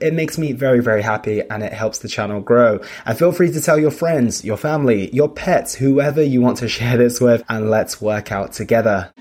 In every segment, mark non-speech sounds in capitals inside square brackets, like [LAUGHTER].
It makes me very, very happy and it helps the channel grow. And feel free to tell your friends, your family, your pets, whoever you want to [LAUGHS] share this with, and let's work out together.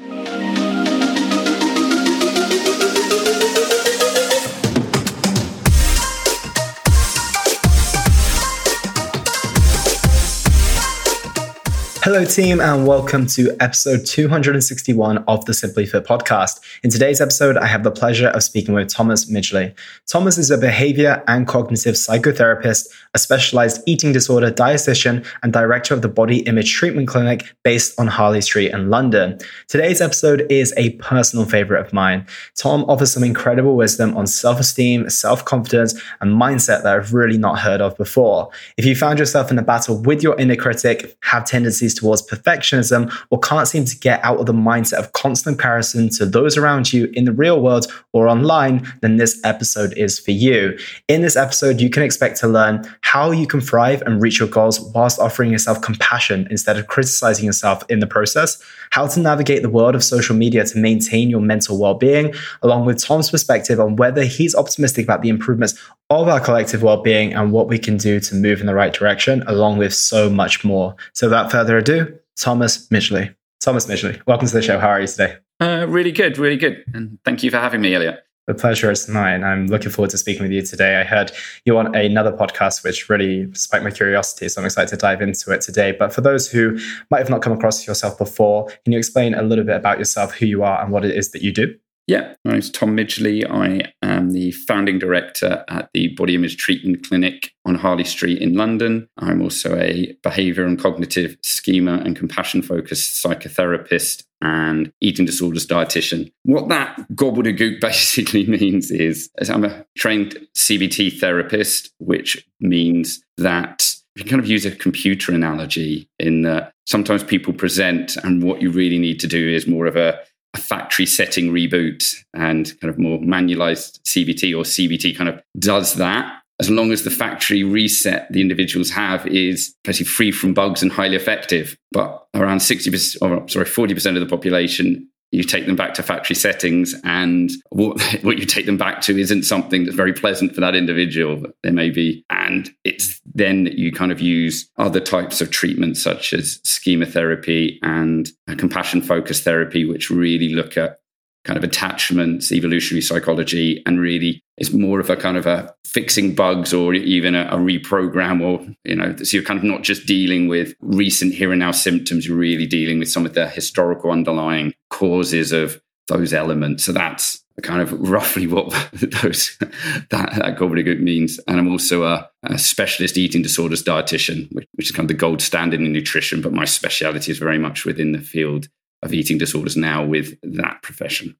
Hello, team, and welcome to episode 261 of the Simply Fit podcast. In today's episode, I have the pleasure of speaking with Thomas Midgley. Thomas is a behavior and cognitive psychotherapist, a specialized eating disorder dietitian, and director of the Body Image Treatment Clinic based on Harley Street in London. Today's episode is a personal favorite of mine. Tom offers some incredible wisdom on self esteem, self confidence, and mindset that I've really not heard of before. If you found yourself in a battle with your inner critic, have tendencies towards perfectionism or can't seem to get out of the mindset of constant comparison to those around you in the real world or online, then this episode is for you. In this episode, you can expect to learn how you can thrive and reach your goals whilst offering yourself compassion instead of criticizing yourself in the process, how to navigate the world of social media to maintain your mental well being, along with Tom's perspective on whether he's optimistic about the improvements of our collective well being and what we can do to move in the right direction, along with so much more. So, without further ado, Thomas Midgley. Thomas Midgley, welcome to the show. How are you today? Uh, really good, really good. And thank you for having me, Elliot. The pleasure is mine. I'm looking forward to speaking with you today. I heard you on another podcast, which really spiked my curiosity. So I'm excited to dive into it today. But for those who might have not come across yourself before, can you explain a little bit about yourself, who you are, and what it is that you do? Yeah, my name's Tom Midgley. I am the founding director at the Body Image Treatment Clinic on Harley Street in London. I'm also a behavior and cognitive schema and compassion focused psychotherapist and eating disorders dietitian. What that gobbledygook [LAUGHS] basically means is, is I'm a trained CBT therapist, which means that if you kind of use a computer analogy in that sometimes people present and what you really need to do is more of a a factory setting reboot and kind of more manualized CBT or CBT kind of does that. As long as the factory reset the individuals have is basically free from bugs and highly effective. But around 60%, or sorry, 40% of the population you take them back to factory settings and what, [LAUGHS] what you take them back to isn't something that's very pleasant for that individual. There may be and it's then you kind of use other types of treatments such as schema therapy and compassion focused therapy which really look at kind of attachments, evolutionary psychology, and really it's more of a kind of a fixing bugs or even a, a, reprogram or, you know, so you're kind of not just dealing with recent here and now symptoms, you're really dealing with some of the historical underlying causes of those elements. So that's kind of roughly what [LAUGHS] those that, that gobbledygook means. And I'm also a, a specialist eating disorders dietitian, which, which is kind of the gold standard in nutrition, but my speciality is very much within the field of eating disorders now with that profession.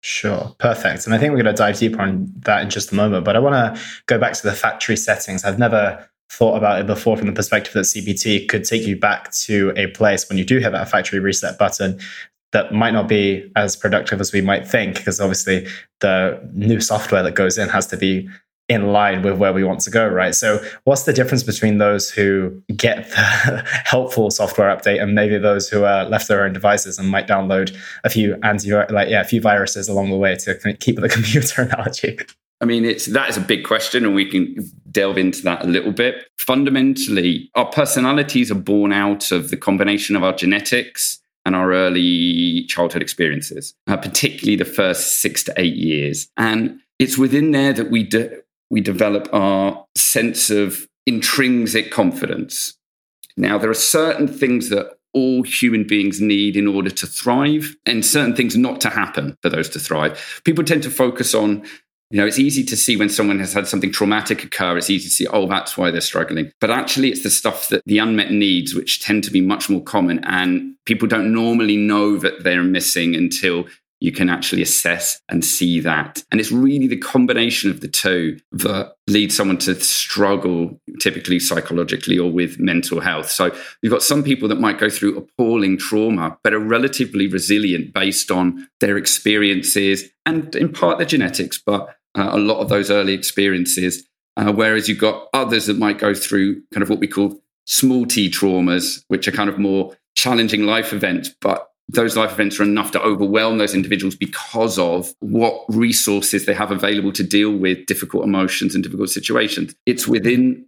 Sure, perfect. And I think we're going to dive deeper on that in just a moment. But I want to go back to the factory settings. I've never thought about it before from the perspective that CBT could take you back to a place when you do have that factory reset button that might not be as productive as we might think, because obviously the new software that goes in has to be in line with where we want to go, right? So, what's the difference between those who get the [LAUGHS] helpful software update and maybe those who are left their own devices and might download a few anti, like yeah, a few viruses along the way to [LAUGHS] keep the computer [LAUGHS] analogy? I mean, it's that is a big question, and we can delve into that a little bit. Fundamentally, our personalities are born out of the combination of our genetics and our early childhood experiences, uh, particularly the first six to eight years. And it's within there that we do, we develop our sense of intrinsic confidence. Now, there are certain things that all human beings need in order to thrive and certain things not to happen for those to thrive. People tend to focus on you know, it's easy to see when someone has had something traumatic occur, it's easy to see, oh, that's why they're struggling. But actually, it's the stuff that the unmet needs, which tend to be much more common, and people don't normally know that they're missing until you can actually assess and see that. And it's really the combination of the two that leads someone to struggle, typically psychologically or with mental health. So you've got some people that might go through appalling trauma, but are relatively resilient based on their experiences and in part their genetics, but uh, a lot of those early experiences. Uh, whereas you've got others that might go through kind of what we call small t traumas, which are kind of more challenging life events, but those life events are enough to overwhelm those individuals because of what resources they have available to deal with difficult emotions and difficult situations. It's within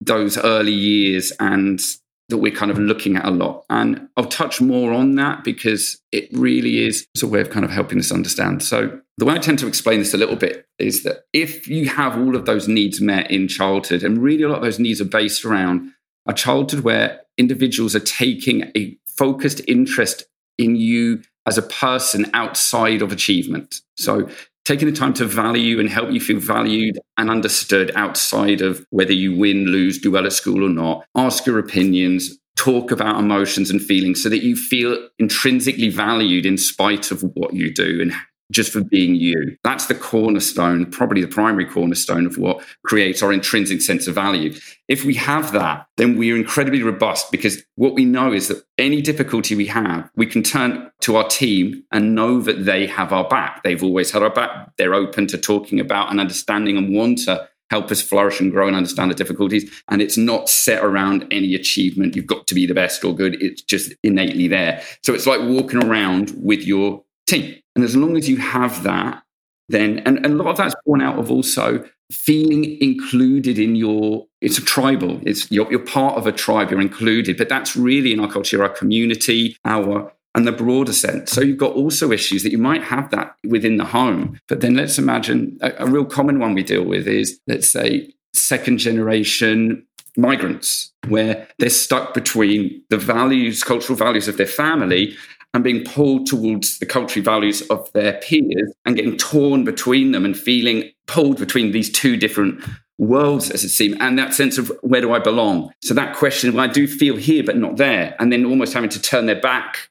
those early years and that we're kind of looking at a lot. And I'll touch more on that because it really is a way of kind of helping us understand. So, the way I tend to explain this a little bit is that if you have all of those needs met in childhood, and really a lot of those needs are based around a childhood where individuals are taking a focused interest in you as a person outside of achievement. So, taking the time to value and help you feel valued and understood outside of whether you win, lose, do well at school or not. Ask your opinions, talk about emotions and feelings so that you feel intrinsically valued in spite of what you do and just for being you. That's the cornerstone, probably the primary cornerstone of what creates our intrinsic sense of value. If we have that, then we are incredibly robust because what we know is that any difficulty we have, we can turn to our team and know that they have our back. They've always had our back. They're open to talking about and understanding and want to help us flourish and grow and understand the difficulties. And it's not set around any achievement. You've got to be the best or good. It's just innately there. So it's like walking around with your team. And as long as you have that, then, and, and a lot of that's born out of also feeling included in your, it's a tribal, it's, you're, you're part of a tribe, you're included. But that's really in our culture, our community, our, and the broader sense. So you've got also issues that you might have that within the home. But then let's imagine a, a real common one we deal with is, let's say, second generation migrants, where they're stuck between the values, cultural values of their family and being pulled towards the cultural values of their peers and getting torn between them and feeling pulled between these two different worlds, as it seems, and that sense of where do I belong? So that question, well, I do feel here but not there, and then almost having to turn their back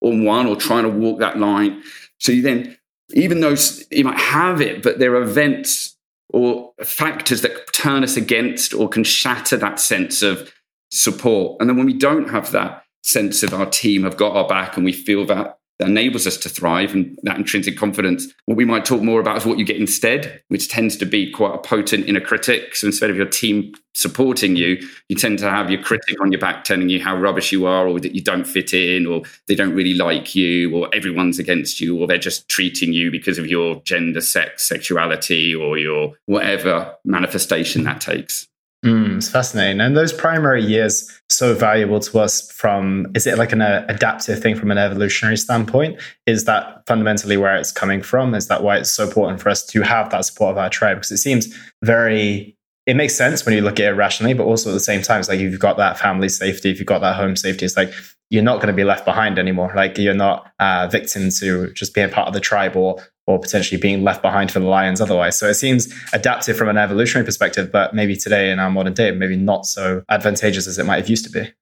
on one or trying to walk that line. So you then, even though you might have it, but there are events or factors that turn us against or can shatter that sense of support. And then when we don't have that, sense of our team have got our back and we feel that enables us to thrive and that intrinsic confidence. What we might talk more about is what you get instead, which tends to be quite a potent inner critic. So instead of your team supporting you, you tend to have your critic on your back telling you how rubbish you are or that you don't fit in or they don't really like you or everyone's against you or they're just treating you because of your gender, sex, sexuality or your whatever manifestation that takes. Mm, it's fascinating. And those primary years so valuable to us from is it like an uh, adaptive thing from an evolutionary standpoint? Is that fundamentally where it's coming from? Is that why it's so important for us to have that support of our tribe? Because it seems very it makes sense when you look at it rationally, but also at the same time, it's like you've got that family safety, if you've got that home safety, it's like you're not going to be left behind anymore. Like you're not uh, victim to just being part of the tribe or or potentially being left behind for the lions otherwise. So it seems adaptive from an evolutionary perspective, but maybe today in our modern day, maybe not so advantageous as it might have used to be.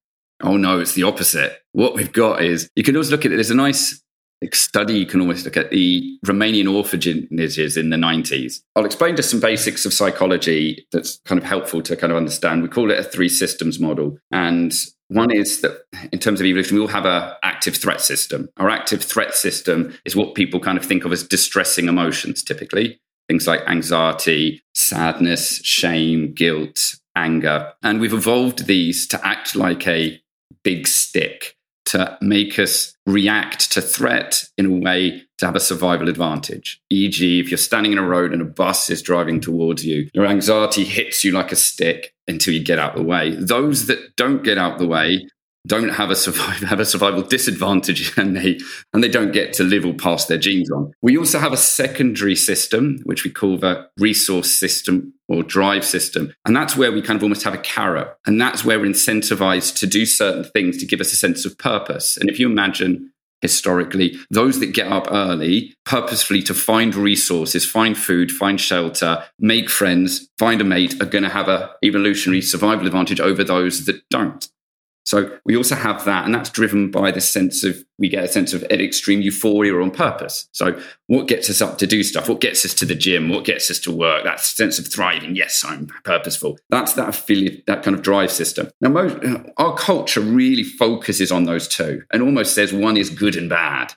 Oh no, it's the opposite. What we've got is you can also look at it. There's a nice study you can almost look at the Romanian orphanages in the 90s. I'll explain just some basics of psychology that's kind of helpful to kind of understand. We call it a three systems model. And one is that in terms of evolution, we all have an active threat system. Our active threat system is what people kind of think of as distressing emotions, typically. Things like anxiety, sadness, shame, guilt, anger. And we've evolved these to act like a big stick to make us react to threat in a way to have a survival advantage. E.g., if you're standing in a road and a bus is driving towards you, your anxiety hits you like a stick until you get out of the way. Those that don't get out the way don't have a survival [LAUGHS] have a survival disadvantage [LAUGHS] and they and they don't get to live or pass their genes on. We also have a secondary system which we call the resource system or drive system. And that's where we kind of almost have a carrot. And that's where we're incentivized to do certain things to give us a sense of purpose. And if you imagine historically, those that get up early purposefully to find resources, find food, find shelter, make friends, find a mate are going to have a evolutionary survival advantage over those that don't. So we also have that, and that's driven by the sense of we get a sense of extreme euphoria on purpose. So what gets us up to do stuff? What gets us to the gym? What gets us to work? That sense of thriving. Yes, I'm purposeful. That's that affiliate, that kind of drive system. Now, most, uh, our culture really focuses on those two, and almost says one is good and bad.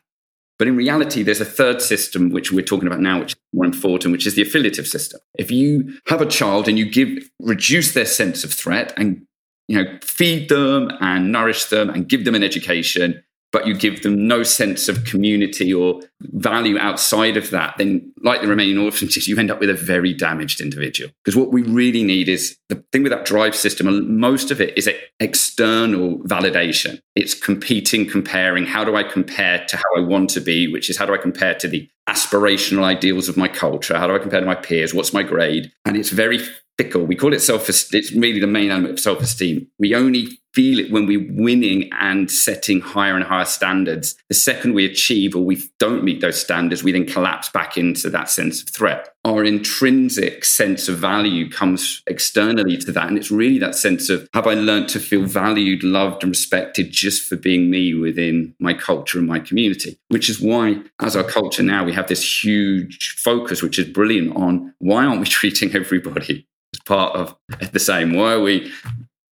But in reality, there's a third system which we're talking about now, which is more important, which is the affiliative system. If you have a child and you give reduce their sense of threat and you know, feed them and nourish them and give them an education, but you give them no sense of community or value outside of that, then, like the Romanian orphanages, you end up with a very damaged individual. Because what we really need is the thing with that drive system, most of it is external validation. It's competing, comparing. How do I compare to how I want to be, which is how do I compare to the aspirational ideals of my culture? How do I compare to my peers? What's my grade? And it's very fickle. We call it self. It's really the main element of self esteem. We only feel it when we're winning and setting higher and higher standards. The second we achieve or we don't meet those standards, we then collapse back into that sense of threat. Our intrinsic sense of value comes externally to that. And it's really that sense of have I learned to feel valued, loved, and respected just for being me within my culture and my community? Which is why, as our culture now, we have this huge focus, which is brilliant on why aren't we [LAUGHS] treating everybody part of [LAUGHS] the same? Why are we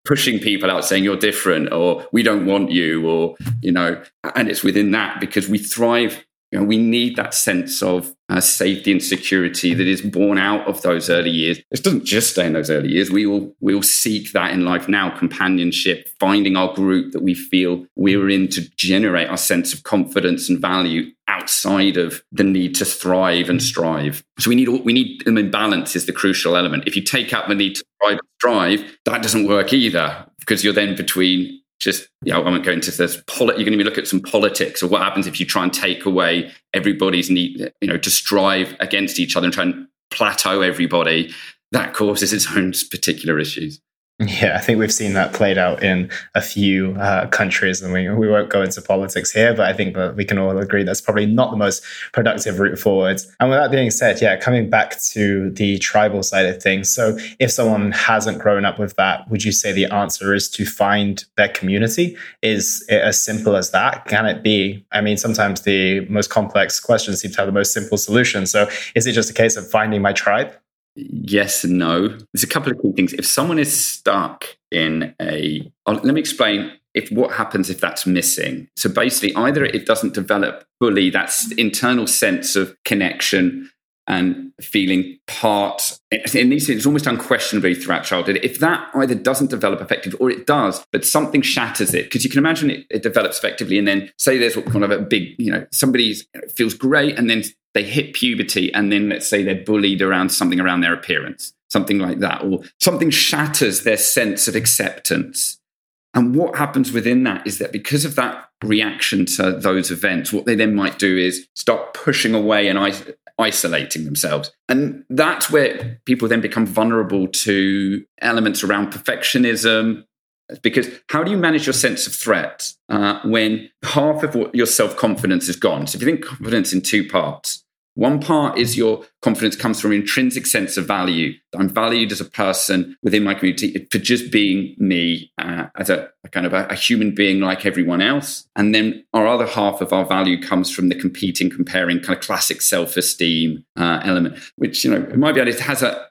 pushing people out saying you're different or we don't want you or you know and it's within that because we thrive you know, we need that sense of uh, safety and security that is born out of those early years. It doesn't just stay in those early years. We will we will seek that in life now: companionship, finding our group that we feel we're in to generate our sense of confidence and value outside of the need to thrive and strive. So we need we need them in balance is the crucial element. If you take out the need to thrive and strive, that doesn't work either because you're then between just you know, I won't go into this. Poli- you're going to be looking at some politics of what happens if you try and take away everybody's need, you know, to strive against each other and try and plateau everybody. That causes its own particular issues. Yeah, I think we've seen that played out in a few uh, countries, and we, we won't go into politics here, but I think that we can all agree that's probably not the most productive route forward. And with that being said, yeah, coming back to the tribal side of things. So, if someone hasn't grown up with that, would you say the answer is to find their community? Is it as simple as that? Can it be? I mean, sometimes the most complex questions seem to have the most simple solution. So, is it just a case of finding my tribe? Yes and no. There's a couple of key things. If someone is stuck in a, oh, let me explain if what happens if that's missing. So basically, either it doesn't develop fully that internal sense of connection and feeling part. in these it's almost unquestionably throughout childhood. If that either doesn't develop effectively or it does, but something shatters it, because you can imagine it, it, develops effectively, and then say there's what kind of a big, you know, somebody feels great, and then they hit puberty, and then let's say they're bullied around something around their appearance, something like that, or something shatters their sense of acceptance. And what happens within that is that because of that reaction to those events, what they then might do is start pushing away and isolating themselves. And that's where people then become vulnerable to elements around perfectionism. Because how do you manage your sense of threat uh, when half of your self confidence is gone? So if you think confidence in two parts, one part is your confidence comes from intrinsic sense of value. I'm valued as a person within my community for just being me uh, as a, a, kind of a, a, human being like everyone else. And then our other half of our value comes from the competing, comparing kind of classic self-esteem uh, element, which, you know, it might be it has a,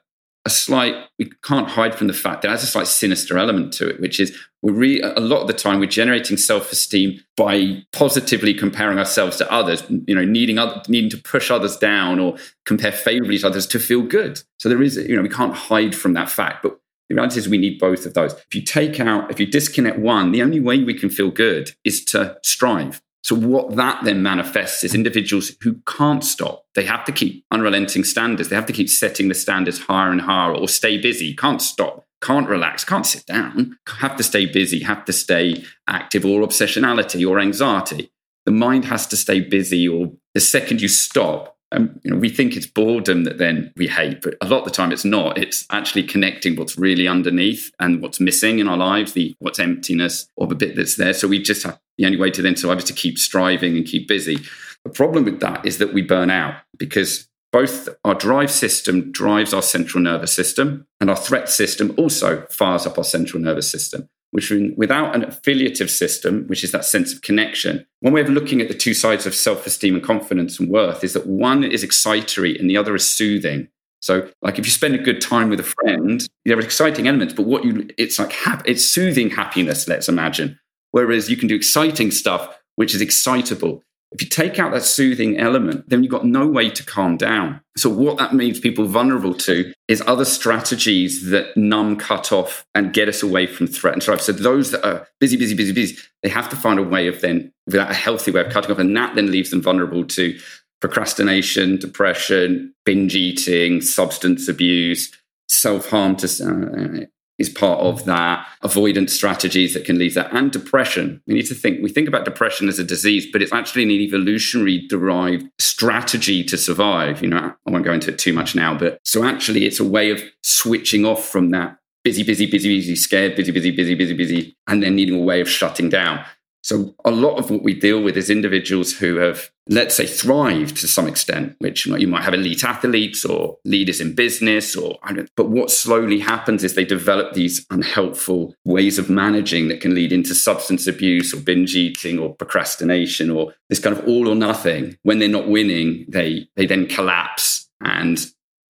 a slight we can't hide from the fact that has a slight sinister element to it which is we're re- a lot of the time we're generating self-esteem by positively comparing ourselves to others you know needing other, needing to push others down or compare favorably to others to feel good. So there is you know we can't hide from that fact but the reality is we need both of those. If you take out if you disconnect one the only way we can feel good is to strive so, what that then manifests is individuals who can't stop. They have to keep unrelenting standards. They have to keep setting the standards higher and higher or stay busy, can't stop can't relax, can't sit down, have to stay busy, have to stay active, or obsessionality or anxiety. The mind has to stay busy, or the second you stop, and you know, we think it's boredom that then we hate, but a lot of the time it's not. It's actually connecting what's really underneath and what's missing in our lives, the what's emptiness or the bit that's there. So we just have the only way to then survive is to keep striving and keep busy. The problem with that is that we burn out because both our drive system drives our central nervous system and our threat system also fires up our central nervous system which without an affiliative system, which is that sense of connection, one way of looking at the two sides of self esteem and confidence and worth is that one is excitory and the other is soothing. So, like if you spend a good time with a friend, there are exciting elements, but what you it's like it's soothing happiness. Let's imagine. Whereas you can do exciting stuff, which is excitable. If you take out that soothing element, then you've got no way to calm down. So, what that means people vulnerable to is other strategies that numb, cut off, and get us away from threat and strife. So, those that are busy, busy, busy, busy, they have to find a way of then, without a healthy way of cutting off. And that then leaves them vulnerable to procrastination, depression, binge eating, substance abuse, self harm to uh, is part of that avoidance strategies that can lead that and depression. We need to think we think about depression as a disease but it's actually an evolutionary derived strategy to survive. You know i won't go into it too much now but so actually it's a way of switching off from that busy busy busy busy scared busy busy busy busy busy and then needing a way of shutting down so a lot of what we deal with is individuals who have, let's say, thrived to some extent, which you might have elite athletes or leaders in business, or but what slowly happens is they develop these unhelpful ways of managing that can lead into substance abuse or binge eating or procrastination or this kind of all or nothing. When they're not winning, they they then collapse and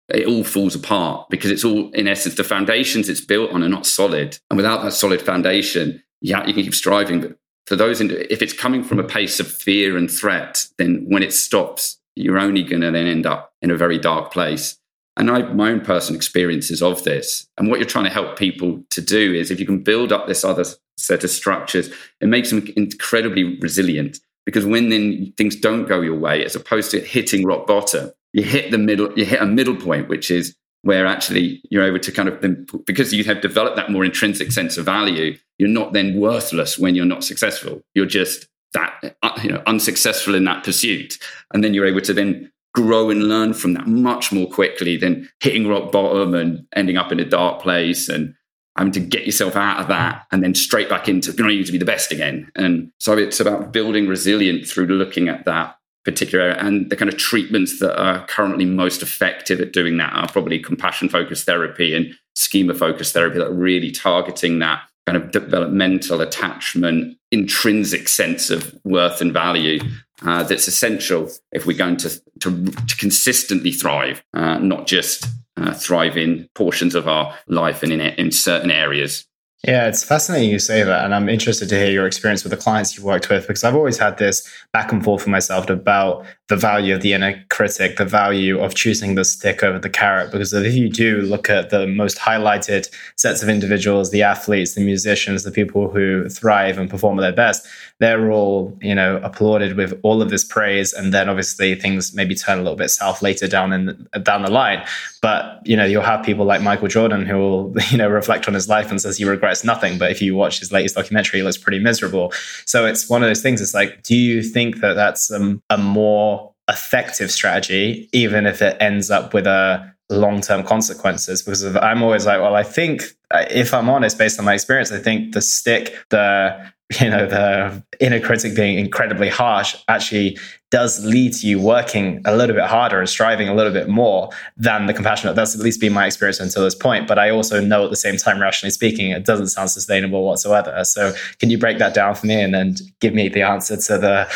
it all falls apart because it's all in essence the foundations it's built on are not solid and without that solid foundation yeah you can keep striving but for those, if it's coming from a place of fear and threat, then when it stops, you're only going to then end up in a very dark place. And I my own personal experiences of this. And what you're trying to help people to do is if you can build up this other set of structures, it makes them incredibly resilient. Because when then things don't go your way, as opposed to hitting rock bottom, you hit the middle, you hit a middle point, which is where actually you're able to kind of because you have developed that more intrinsic sense of value, you're not then worthless when you're not successful. You're just that uh, you know unsuccessful in that pursuit, and then you're able to then grow and learn from that much more quickly than hitting rock bottom and ending up in a dark place and having to get yourself out of that and then straight back into you know you to be the best again. And so it's about building resilience through looking at that particular. And the kind of treatments that are currently most effective at doing that are probably compassion focused therapy and schema focused therapy that are really targeting that kind of developmental attachment, intrinsic sense of worth and value uh, that's essential if we're going to, to, to consistently thrive, uh, not just uh, thrive in portions of our life and in, in certain areas. Yeah, it's fascinating you say that. And I'm interested to hear your experience with the clients you've worked with because I've always had this back and forth for myself about the value of the inner critic, the value of choosing the stick over the carrot. Because if you do look at the most highlighted sets of individuals, the athletes, the musicians, the people who thrive and perform at their best, they're all, you know, applauded with all of this praise. And then obviously things maybe turn a little bit south later down in down the line. But, you know, you'll have people like Michael Jordan who will, [LAUGHS] you know, reflect on his life and says he regrets nothing. But if you watch his latest documentary, he looks pretty miserable. So it's one of those things. It's like, do you think that that's um, a more effective strategy, even if it ends up with a long-term consequences because i'm always like well i think if i'm honest based on my experience i think the stick the you know the inner critic being incredibly harsh actually does lead to you working a little bit harder and striving a little bit more than the compassionate. That's at least been my experience until this point but i also know at the same time rationally speaking it doesn't sound sustainable whatsoever. So can you break that down for me and then give me the answer to the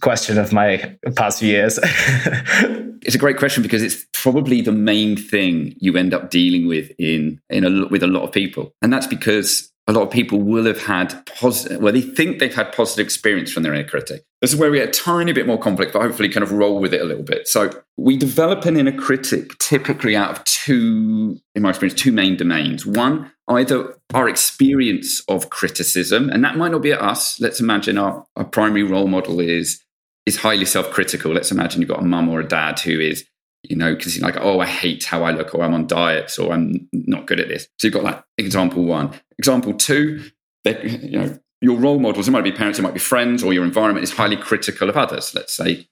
question of my past few years? [LAUGHS] It's a great question because it's probably the main thing you end up dealing with in in a, with a lot of people and that's because a lot of people will have had positive, well, they think they've had positive experience from their inner critic. This is where we get a tiny bit more complex, but hopefully kind of roll with it a little bit. So we develop an inner critic typically out of two, in my experience, two main domains. One, either our experience of criticism, and that might not be at us. Let's imagine our, our primary role model is is highly self-critical. Let's imagine you've got a mum or a dad who is you know, because you're like, oh, I hate how I look, or I'm on diets, or I'm not good at this. So you've got that example one. Example two, that, you know, your role models, it might be parents, it might be friends, or your environment is highly critical of others. Let's say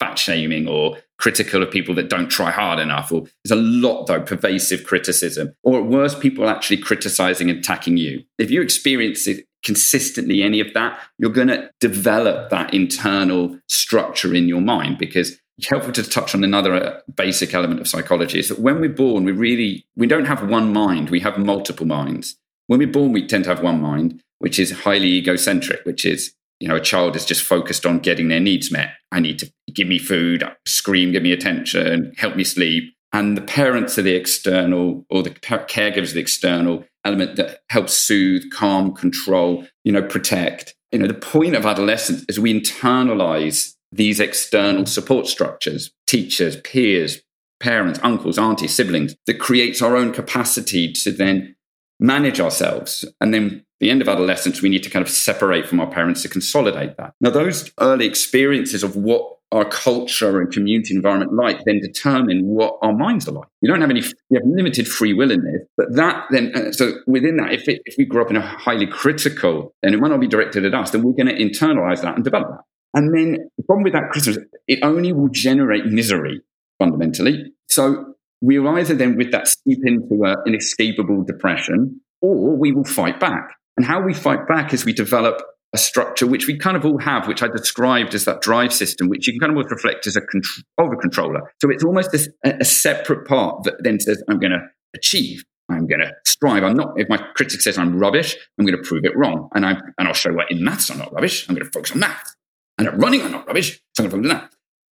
fat shaming or critical of people that don't try hard enough. Or there's a lot though, pervasive criticism. Or at worst, people actually criticizing and attacking you. If you experience it consistently, any of that, you're going to develop that internal structure in your mind because helpful to touch on another uh, basic element of psychology is that when we're born, we really we don't have one mind, we have multiple minds. When we're born, we tend to have one mind, which is highly egocentric, which is you know, a child is just focused on getting their needs met. I need to give me food, scream, give me attention, help me sleep. And the parents are the external, or the caregivers are the external element that helps soothe, calm, control, you know, protect. You know, the point of adolescence is we internalize these external support structures, teachers, peers, parents, uncles, aunties, siblings, that creates our own capacity to then manage ourselves. And then the end of adolescence, we need to kind of separate from our parents to consolidate that. Now, those early experiences of what our culture and community environment like then determine what our minds are like. We don't have any, we have limited free will in this, but that then, uh, so within that, if, it, if we grow up in a highly critical, and it might not be directed at us, then we're going to internalize that and develop that. And then the problem with that criticism, it only will generate misery fundamentally. So we're either then with that steep into an inescapable depression, or we will fight back. And how we fight back is we develop a structure which we kind of all have, which I described as that drive system, which you can kind of reflect as a control, controller. So it's almost this, a separate part that then says, I'm going to achieve. I'm going to strive. I'm not, if my critic says I'm rubbish, I'm going to prove it wrong. And, I, and I'll show what in maths I'm not rubbish. I'm going to focus on maths. And at running, I'm not rubbish.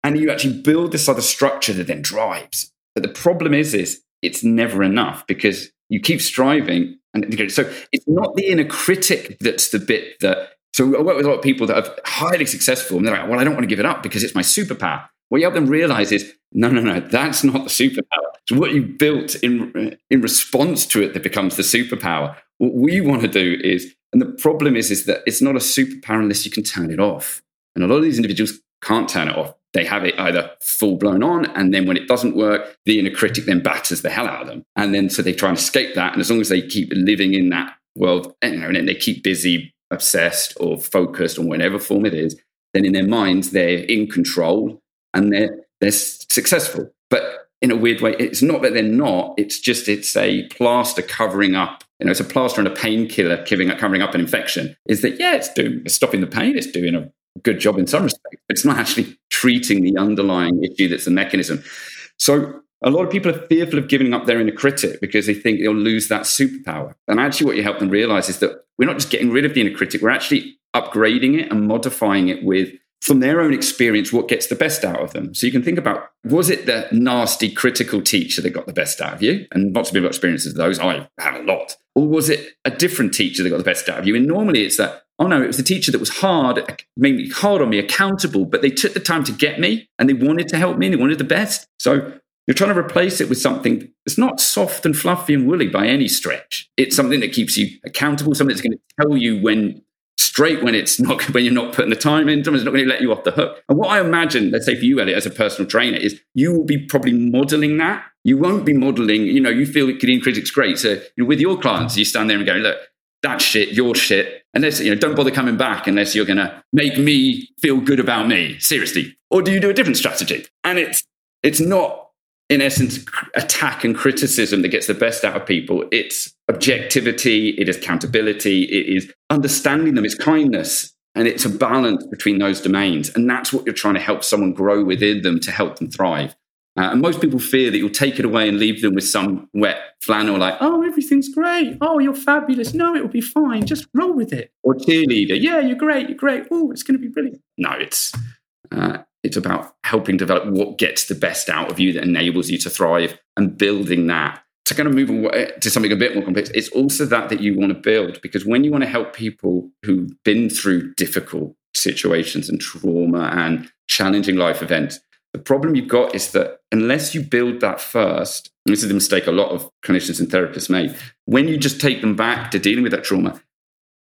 And you actually build this other structure that then drives. But the problem is, is it's never enough because you keep striving and so it's not the inner critic that's the bit that. So I work with a lot of people that are highly successful, and they're like, "Well, I don't want to give it up because it's my superpower." What you help them realize is, no, no, no, that's not the superpower. So what you built in uh, in response to it that becomes the superpower. What we want to do is, and the problem is, is that it's not a superpower unless you can turn it off. And a lot of these individuals can't turn it off they have it either full blown on, and then when it doesn't work, the inner critic then batters the hell out of them. And then so they try and escape that. And as long as they keep living in that world, you know, and then they keep busy, obsessed, or focused on whatever form it is, then in their minds they're in control and they're they're successful. But in a weird way, it's not that they're not. It's just it's a plaster covering up. You know, it's a plaster and a painkiller covering up, covering up an infection. Is that yeah, it's doing it's stopping the pain. It's doing a good job in some respects. It's not actually treating the underlying issue that's the mechanism. So a lot of people are fearful of giving up their inner critic because they think they'll lose that superpower. And actually, what you help them realize is that we're not just getting rid of the inner critic, we're actually upgrading it and modifying it with, from their own experience, what gets the best out of them. So you can think about was it the nasty critical teacher that got the best out of you? And lots of people have experiences of those. I have had a lot. Or was it a different teacher that got the best out of you? And normally it's that oh no, it was the teacher that was hard, mainly hard on me, accountable, but they took the time to get me and they wanted to help me and they wanted the best. So you're trying to replace it with something that's not soft and fluffy and woolly by any stretch. It's something that keeps you accountable, something that's going to tell you when straight when it's not [LAUGHS] when you're not putting the time in, something's not going to let you off the hook. And what I imagine, let's say for you, Elliot, as a personal trainer, is you will be probably modeling that. You won't be modeling, you know, you feel Gideon Critic's great. So you know, with your clients, you stand there and go, look, that shit, your shit. Unless, you know, don't bother coming back unless you're going to make me feel good about me. Seriously. Or do you do a different strategy? And it's, it's not, in essence, attack and criticism that gets the best out of people. It's objectivity, it is accountability, it is understanding them, it's kindness. And it's a balance between those domains. And that's what you're trying to help someone grow within them to help them thrive. Uh, and most people fear that you'll take it away and leave them with some wet flannel, like, oh, everything's great. Oh, you're fabulous. No, it will be fine. Just roll with it. Or cheerleader. Yeah, you're great. You're great. Oh, it's going to be brilliant. No, it's, uh, it's about helping develop what gets the best out of you that enables you to thrive and building that. To kind of move away to something a bit more complex, it's also that that you want to build because when you want to help people who've been through difficult situations and trauma and challenging life events, the problem you've got is that unless you build that first, this is the mistake a lot of clinicians and therapists make, when you just take them back to dealing with that trauma,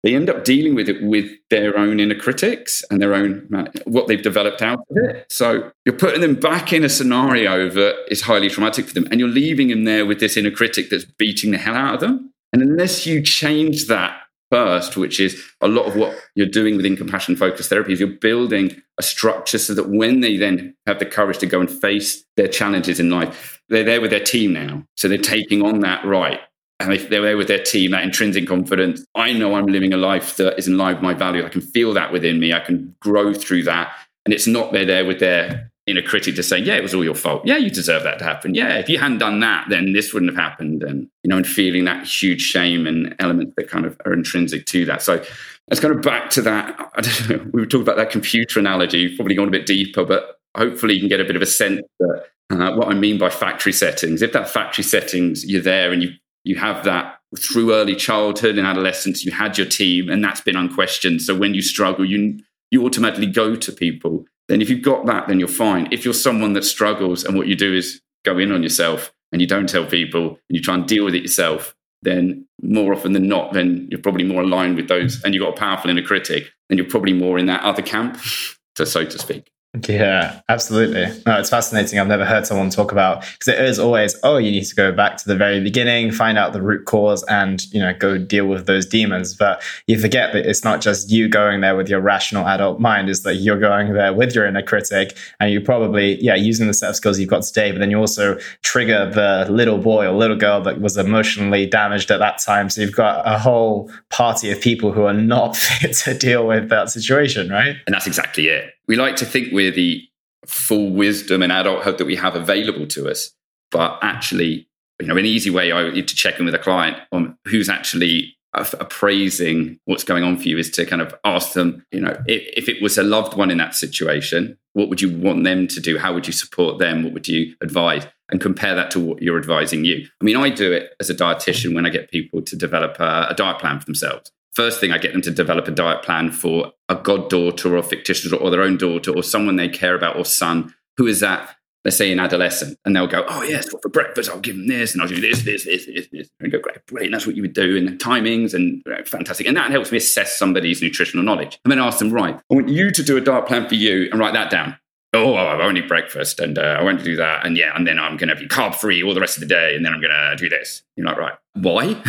they end up dealing with it with their own inner critics and their own uh, what they've developed out of it. So you're putting them back in a scenario that is highly traumatic for them, and you're leaving them there with this inner critic that's beating the hell out of them. And unless you change that first, which is a lot of what you're doing within compassion focused therapy, is you're building a structure so that when they then have the courage to go and face their challenges in life, they're there with their team now. So they're taking on that right. And if they're there with their team, that intrinsic confidence, I know I'm living a life that is in line with my values. I can feel that within me. I can grow through that. And it's not they're there with their inner critic to say, yeah, it was all your fault. Yeah, you deserve that to happen. Yeah, if you hadn't done that, then this wouldn't have happened. And, you know, and feeling that huge shame and elements that kind of are intrinsic to that. So it's kind of back to that. I don't know, we were talking about that computer analogy, You've probably gone a bit deeper, but hopefully you can get a bit of a sense that uh, what I mean by factory settings. If that factory settings, you're there and you you have that through early childhood and adolescence. You had your team, and that's been unquestioned. So when you struggle, you you automatically go to people. Then if you've got that, then you're fine. If you're someone that struggles and what you do is go in on yourself and you don't tell people and you try and deal with it yourself, then more often than not, then you're probably more aligned with those and you've got a powerful inner critic, and you're probably more in that other camp, [LAUGHS] so to speak. Yeah, absolutely. No, it's fascinating. I've never heard someone talk about because it is always, oh, you need to go back to the very beginning, find out the root cause, and you know, go deal with those demons. But you forget that it's not just you going there with your rational adult mind; is that you're going there with your inner critic, and you probably, yeah, using the set of skills you've got today. But then you also trigger the little boy or little girl that was emotionally damaged at that time. So you've got a whole party of people who are not [LAUGHS] fit to deal with that situation, right? And that's exactly it we like to think we're the full wisdom and adulthood that we have available to us. But actually, you know, an easy way I to check in with a client on who's actually appraising what's going on for you is to kind of ask them, you know, if, if, it was a loved one in that situation, what would you want them to do? How would you support them? What would you advise? And compare that to what you're advising you. I mean, I do it as a dietitian when I get people to develop a, a diet plan for themselves first thing I get them to develop a diet plan for a goddaughter or fictitious or their own daughter or someone they care about or son who is that let's say an adolescent and they'll go oh yes for breakfast I'll give them this and I'll do this this this this, this. and go great brilliant that's what you would do and the timings and fantastic and that helps me assess somebody's nutritional knowledge and then ask them right I want you to do a diet plan for you and write that down oh, I won't eat breakfast and uh, I won't do that. And yeah, and then I'm going to be carb free all the rest of the day. And then I'm going to do this. You're like, right, why?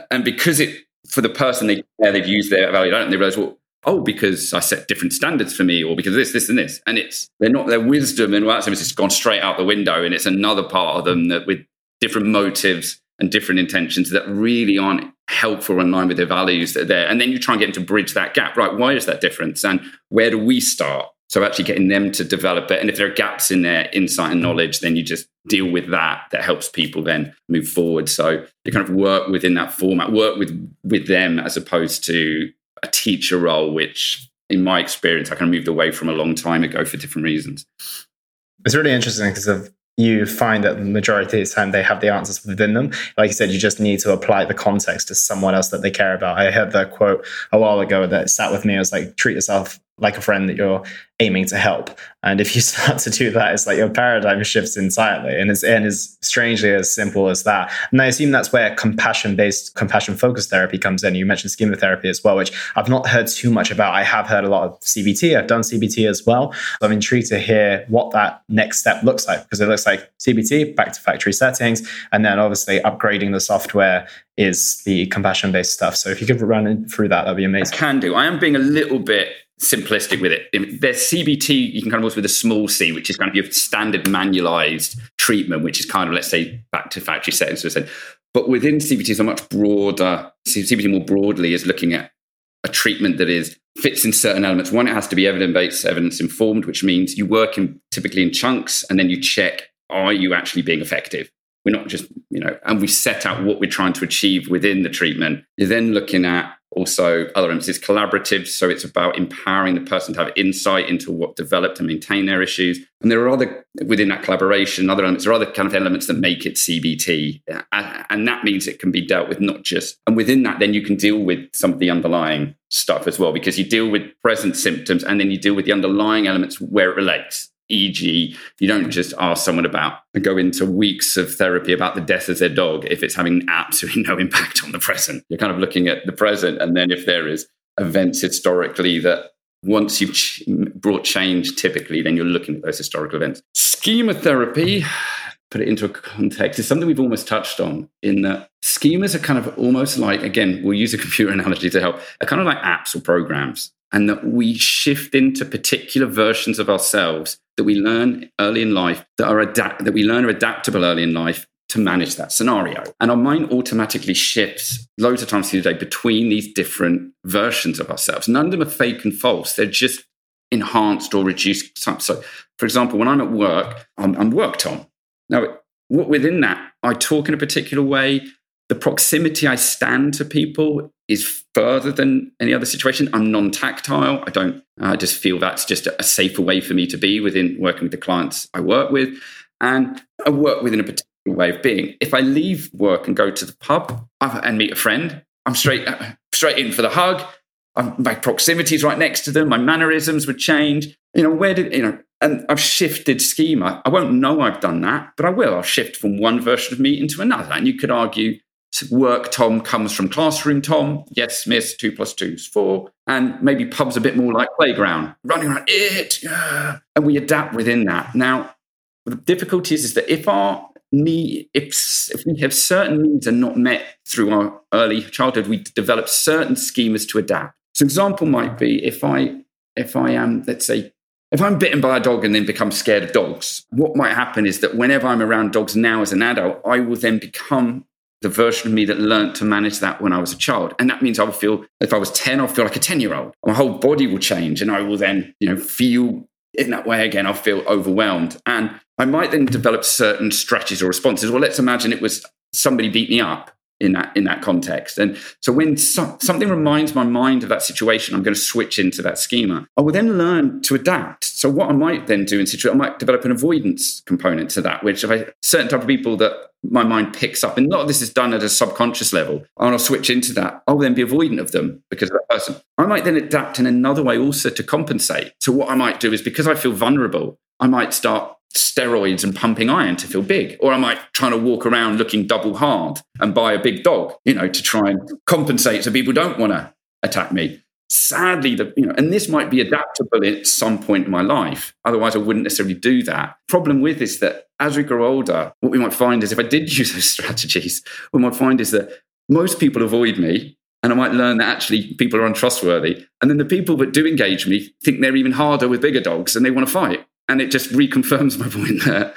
[LAUGHS] and because it for the person they care, they've used their value, don't they realize, well, oh, because I set different standards for me, or because this, this, and this. And it's they're not their wisdom and well, is just gone straight out the window. And it's another part of them that with different motives and different intentions that really aren't helpful in line with their values that are there. And then you try and get them to bridge that gap. Right, why is that difference? And where do we start? So actually getting them to develop it. And if there are gaps in their insight and knowledge, then you just deal with that. That helps people then move forward. So you kind of work within that format, work with with them as opposed to a teacher role, which in my experience I kind of moved away from a long time ago for different reasons. It's really interesting because of you find that the majority of the time they have the answers within them. Like you said, you just need to apply the context to someone else that they care about. I heard that quote a while ago that sat with me. I was like, treat yourself like a friend that you're aiming to help. And if you [LAUGHS] start to do that, it's like your paradigm shifts entirely. And it's and is strangely as simple as that. And I assume that's where compassion-based, compassion-focused therapy comes in. You mentioned schema therapy as well, which I've not heard too much about. I have heard a lot of CBT. I've done CBT as well. So I'm intrigued to hear what that next step looks like because it looks like CBT back to factory settings, and then obviously upgrading the software is the compassion-based stuff. So if you could run through that, that'd be amazing. I can do. I am being a little bit simplistic with it. There's CBT, you can kind of work with a small c, which is kind of your standard manualized treatment, which is kind of, let's say, back to factory settings. So. But within CBT is a much broader, CBT more broadly is looking at a treatment that is fits in certain elements. One, it has to be evidence-based, evidence informed, which means you work in typically in chunks and then you check, are you actually being effective? We're not just, you know, and we set out what we're trying to achieve within the treatment. You're then looking at also other elements is collaborative. So it's about empowering the person to have insight into what developed and maintain their issues. And there are other within that collaboration other elements there are other kind of elements that make it cbt and that means it can be dealt with not just and within that then you can deal with some of the underlying stuff as well because you deal with present symptoms and then you deal with the underlying elements where it relates E.g., you don't just ask someone about and go into weeks of therapy about the death of their dog if it's having absolutely [LAUGHS] no impact on the present. You're kind of looking at the present, and then if there is events historically that once you've ch- brought change, typically, then you're looking at those historical events. Schema therapy, [SIGHS] put it into a context, is something we've almost touched on in that schemas are kind of almost like, again, we'll use a computer [LAUGHS] analogy to help, are kind of like apps or programs. And that we shift into particular versions of ourselves that we learn early in life that are adapt that we learn are adaptable early in life to manage that scenario. And our mind automatically shifts loads of times through the day between these different versions of ourselves. None of them are fake and false. They're just enhanced or reduced. So, for example, when I'm at work, I'm, I'm work Tom. Now, within that, I talk in a particular way. The proximity I stand to people is further than any other situation. I'm non tactile. I don't I just feel that's just a safer way for me to be within working with the clients I work with. And I work within a particular way of being. If I leave work and go to the pub and meet a friend, I'm straight uh, straight in for the hug. I'm, my proximity is right next to them. My mannerisms would change. You know, where did you know? And I've shifted schema. I won't know I've done that, but I will. I'll shift from one version of me into another. And you could argue work Tom comes from classroom Tom. Yes, miss, two plus two is four. And maybe pub's a bit more like playground, running around it. Yeah. And we adapt within that. Now, the difficulty is, is that if our need if, if we have certain needs are not met through our early childhood we develop certain schemas to adapt so example might be if i if i am let's say if i'm bitten by a dog and then become scared of dogs what might happen is that whenever i'm around dogs now as an adult i will then become the version of me that learned to manage that when I was a child. And that means I will feel, if I was 10, I'll feel like a 10 year old. My whole body will change and I will then, you know, feel in that way again, I'll feel overwhelmed. And I might then develop certain strategies or responses. Well, let's imagine it was somebody beat me up in that in that context. And so when so, something reminds my mind of that situation, I'm going to switch into that schema. I will then learn to adapt. So what I might then do in situation, I might develop an avoidance component to that, which if I certain type of people that my mind picks up, and a lot of this is done at a subconscious level, and I'll switch into that. I'll then be avoidant of them because of that person. I might then adapt in another way also to compensate. So what I might do is because I feel vulnerable, I might start steroids and pumping iron to feel big. Or am I might try to walk around looking double hard and buy a big dog, you know, to try and compensate so people don't want to attack me. Sadly, the, you know, and this might be adaptable at some point in my life. Otherwise, I wouldn't necessarily do that. Problem with is that as we grow older, what we might find is if I did [LAUGHS] use those strategies, what we might find is that most people avoid me and I might learn that actually people are untrustworthy. And then the people that do engage me think they're even harder with bigger dogs and they want to fight. And it just reconfirms my [LAUGHS] point there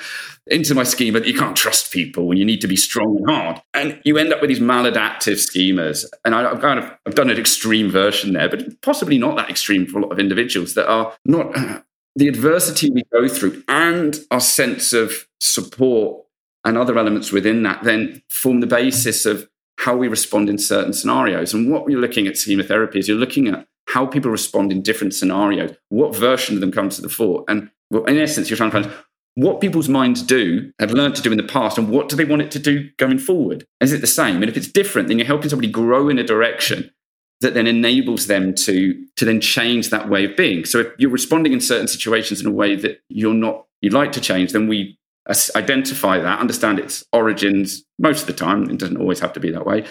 into my schema that you can't trust people and you need to be strong and hard. And you end up with these maladaptive schemas. And I, have kind of I've done an extreme version there, but possibly not that extreme for a lot of individuals that are not uh, the adversity we go through and our sense of support and other elements within that then form the basis of how we respond in certain scenarios. And what you're looking at schema therapy is you're looking at how people respond in different scenarios, what version of them comes to the fore, and well, in essence, you're trying to find what people's minds do, have learned to do in the past, and what do they want it to do going forward? Is it the same? And if it's different, then you're helping somebody grow in a direction that then enables them to, to then change that way of being. So if you're responding in certain situations in a way that you're not, you'd like to change, then we identify that, understand its origins most of the time. It doesn't always have to be that way.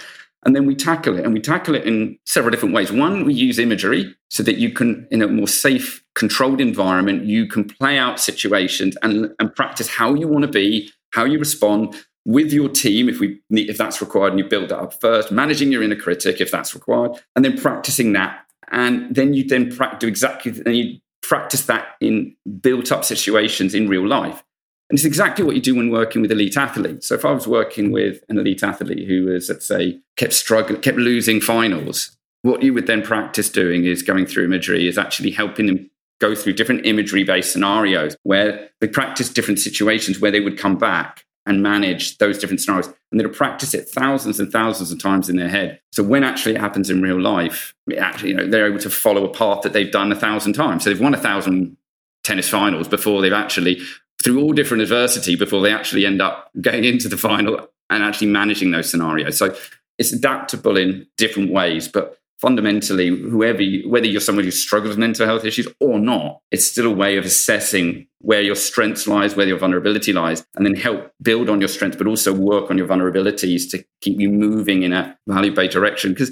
And then we tackle it, and we tackle it in several different ways. One, we use imagery so that you can, in a more safe, controlled environment, you can play out situations and, and practice how you want to be, how you respond with your team if we need, if that's required, and you build that up first. Managing your inner critic if that's required, and then practicing that, and then you then do exactly, and you practice that in built up situations in real life. And it's exactly what you do when working with elite athletes. So if I was working with an elite athlete who was, let's say, kept struggling, kept losing finals, what you would then practice doing is going through imagery, is actually helping them go through different imagery based scenarios where they practice different situations where they would come back and manage those different scenarios. And they'd practice it thousands and thousands of times in their head. So when actually it happens in real life, actually, you know, they're able to follow a path that they've done a thousand times. So they've won a thousand tennis finals before they've actually through all different adversity before they actually end up going into the final and actually managing those scenarios. So it's adaptable in different ways. But fundamentally, whoever you, whether you're someone who struggles with mental health issues or not, it's still a way of assessing where your strengths lies, where your vulnerability lies, and then help build on your strengths, but also work on your vulnerabilities to keep you moving in a value-based direction. Because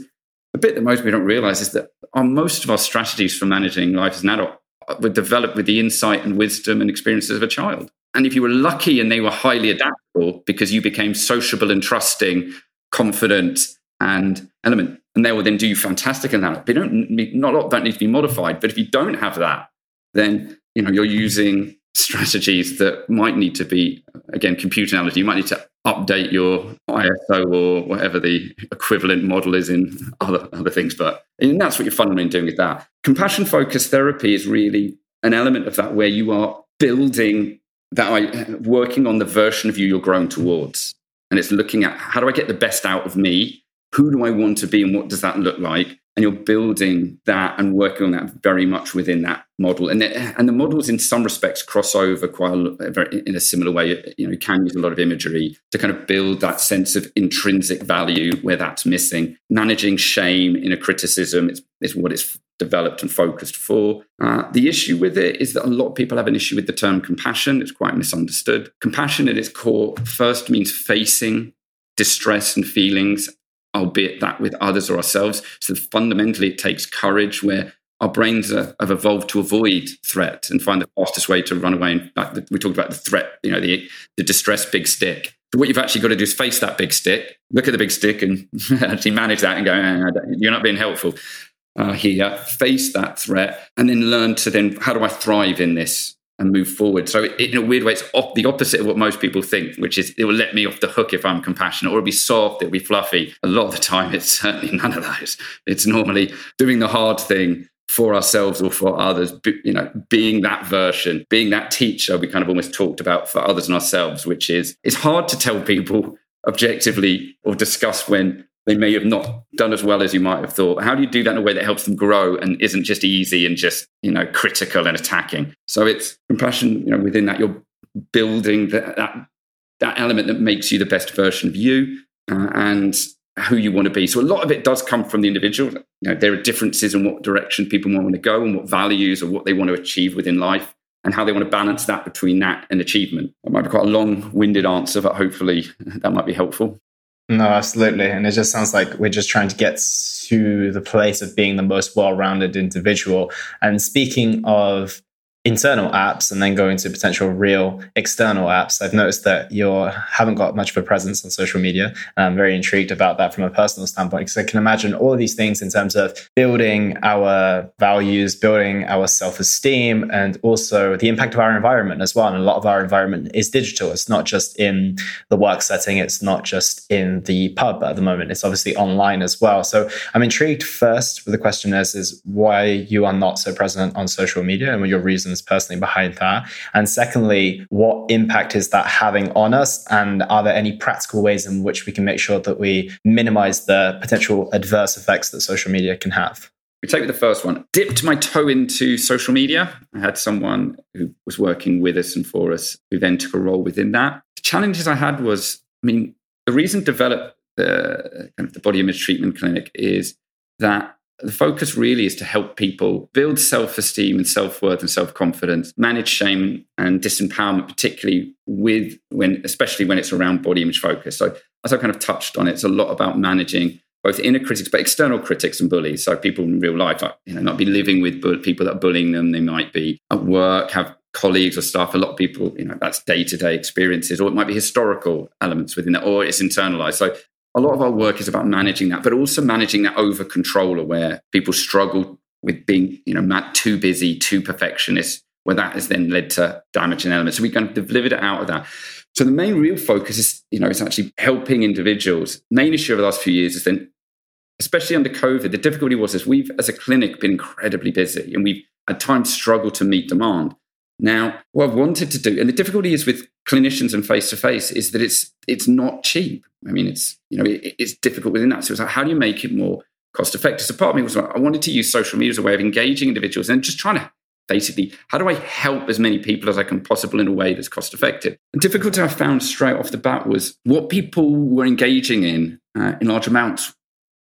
the bit that most people don't realize is that on most of our strategies for managing life as an adult were developed with the insight and wisdom and experiences of a child. And if you were lucky and they were highly adaptable because you became sociable and trusting, confident, and element, and they will then do fantastic in that. They don't not a lot that need to be modified, but if you don't have that, then you know you're using strategies that might need to be again computer analogy. You might need to update your iOS or whatever the equivalent model is in other other things. But and that's what you're fundamentally doing with that. Compassion focused therapy is really an element of that where you are building that I working on the version of you you're growing towards. And it's looking at how do I get the best out of me who do I want to be and what does that look like? And you're building that and working on that very much within that model. And the, and the models, in some respects, cross over quite a, in a similar way. You know, you can use a lot of imagery to kind of build that sense of intrinsic value where that's missing. Managing shame in a criticism is, is what it's developed and focused for. Uh, the issue with it is that a lot of people have an issue with the term compassion. It's quite misunderstood. Compassion at its core first means facing distress and feelings albeit that with others or ourselves. So fundamentally, it takes courage where our brains are, have evolved to avoid threat and find the fastest way to run away. And like we talked about the threat, you know, the, the distress big stick. So what you've actually got to do is face that big stick, look at the big stick and [LAUGHS] actually manage that and go, eh, you're not being helpful uh, here, face that threat, and then learn to then, how do I thrive in this? And move forward. So, it, in a weird way, it's op- the opposite of what most people think, which is it will let me off the hook if I'm compassionate, or it'll be soft, it'll be fluffy. A lot of the time, it's certainly none of those. It's normally doing the hard thing for ourselves or for others, you know, being that version, being that teacher we kind of almost talked about for others and ourselves, which is it's hard to tell people objectively or discuss when they may have not done as well as you might have thought. How do you do that in a way that helps them grow and isn't just easy and just, you know, critical and attacking? So it's compassion, you know, within that you're building that, that, that element that makes you the best version of you uh, and who you want to be. So a lot of it does come from the individual. You know, there are differences in what direction people want to go and what values or what they want to achieve within life and how they want to balance that between that and achievement. That might be quite a long-winded answer, but hopefully that might be helpful. No, absolutely. And it just sounds like we're just trying to get to the place of being the most well rounded individual. And speaking of internal apps and then going to potential real external apps, I've noticed that you haven't got much of a presence on social media. And I'm very intrigued about that from a personal standpoint because I can imagine all of these things in terms of building our values, building our self esteem, and also the impact of our environment as well. And a lot of our environment is digital. It's not just in the work setting, it's not just in the pub at the moment. It's obviously online as well. So I'm intrigued first with the question is, is why you are not so present on social media and what your reasons personally behind that? And secondly, what impact is that having on us? And are there any practical ways in which we can make sure that we minimize the potential adverse effects that social media can have? We take the first one. Dipped my toe into social media. I had someone who was working with us and for us who then took a role within that. The challenges I had was, I mean, the reason develop the kind of the body image treatment clinic is that the focus really is to help people build self-esteem and self-worth and self-confidence manage shame and disempowerment particularly with when especially when it's around body image focus. So as i kind of touched on it, it's a lot about managing both inner critics but external critics and bullies. So people in real life like, you know not be living with people that are bullying them. They might be at work have colleagues or staff. A lot of people you know that's day-to-day experiences or it might be historical elements within that or it's internalized. So a lot of our work is about managing that, but also managing that over controller where people struggle with being, you know, too busy, too perfectionist, where that has then led to damage and elements. So we kind of delivered it out of that. So the main real focus is, you know, it's actually helping individuals. Main issue over the last few years is then, especially under COVID, the difficulty was is we've as a clinic been incredibly busy and we've at times struggled to meet demand. Now, what I've wanted to do, and the difficulty is with clinicians and face to face, is that it's it's not cheap. I mean, it's you know it, it's difficult within that. So it's like, how do you make it more cost effective? So part of me was like, I wanted to use social media as a way of engaging individuals and just trying to basically how do I help as many people as I can possible in a way that's cost effective. The difficulty I found straight off the bat was what people were engaging in uh, in large amounts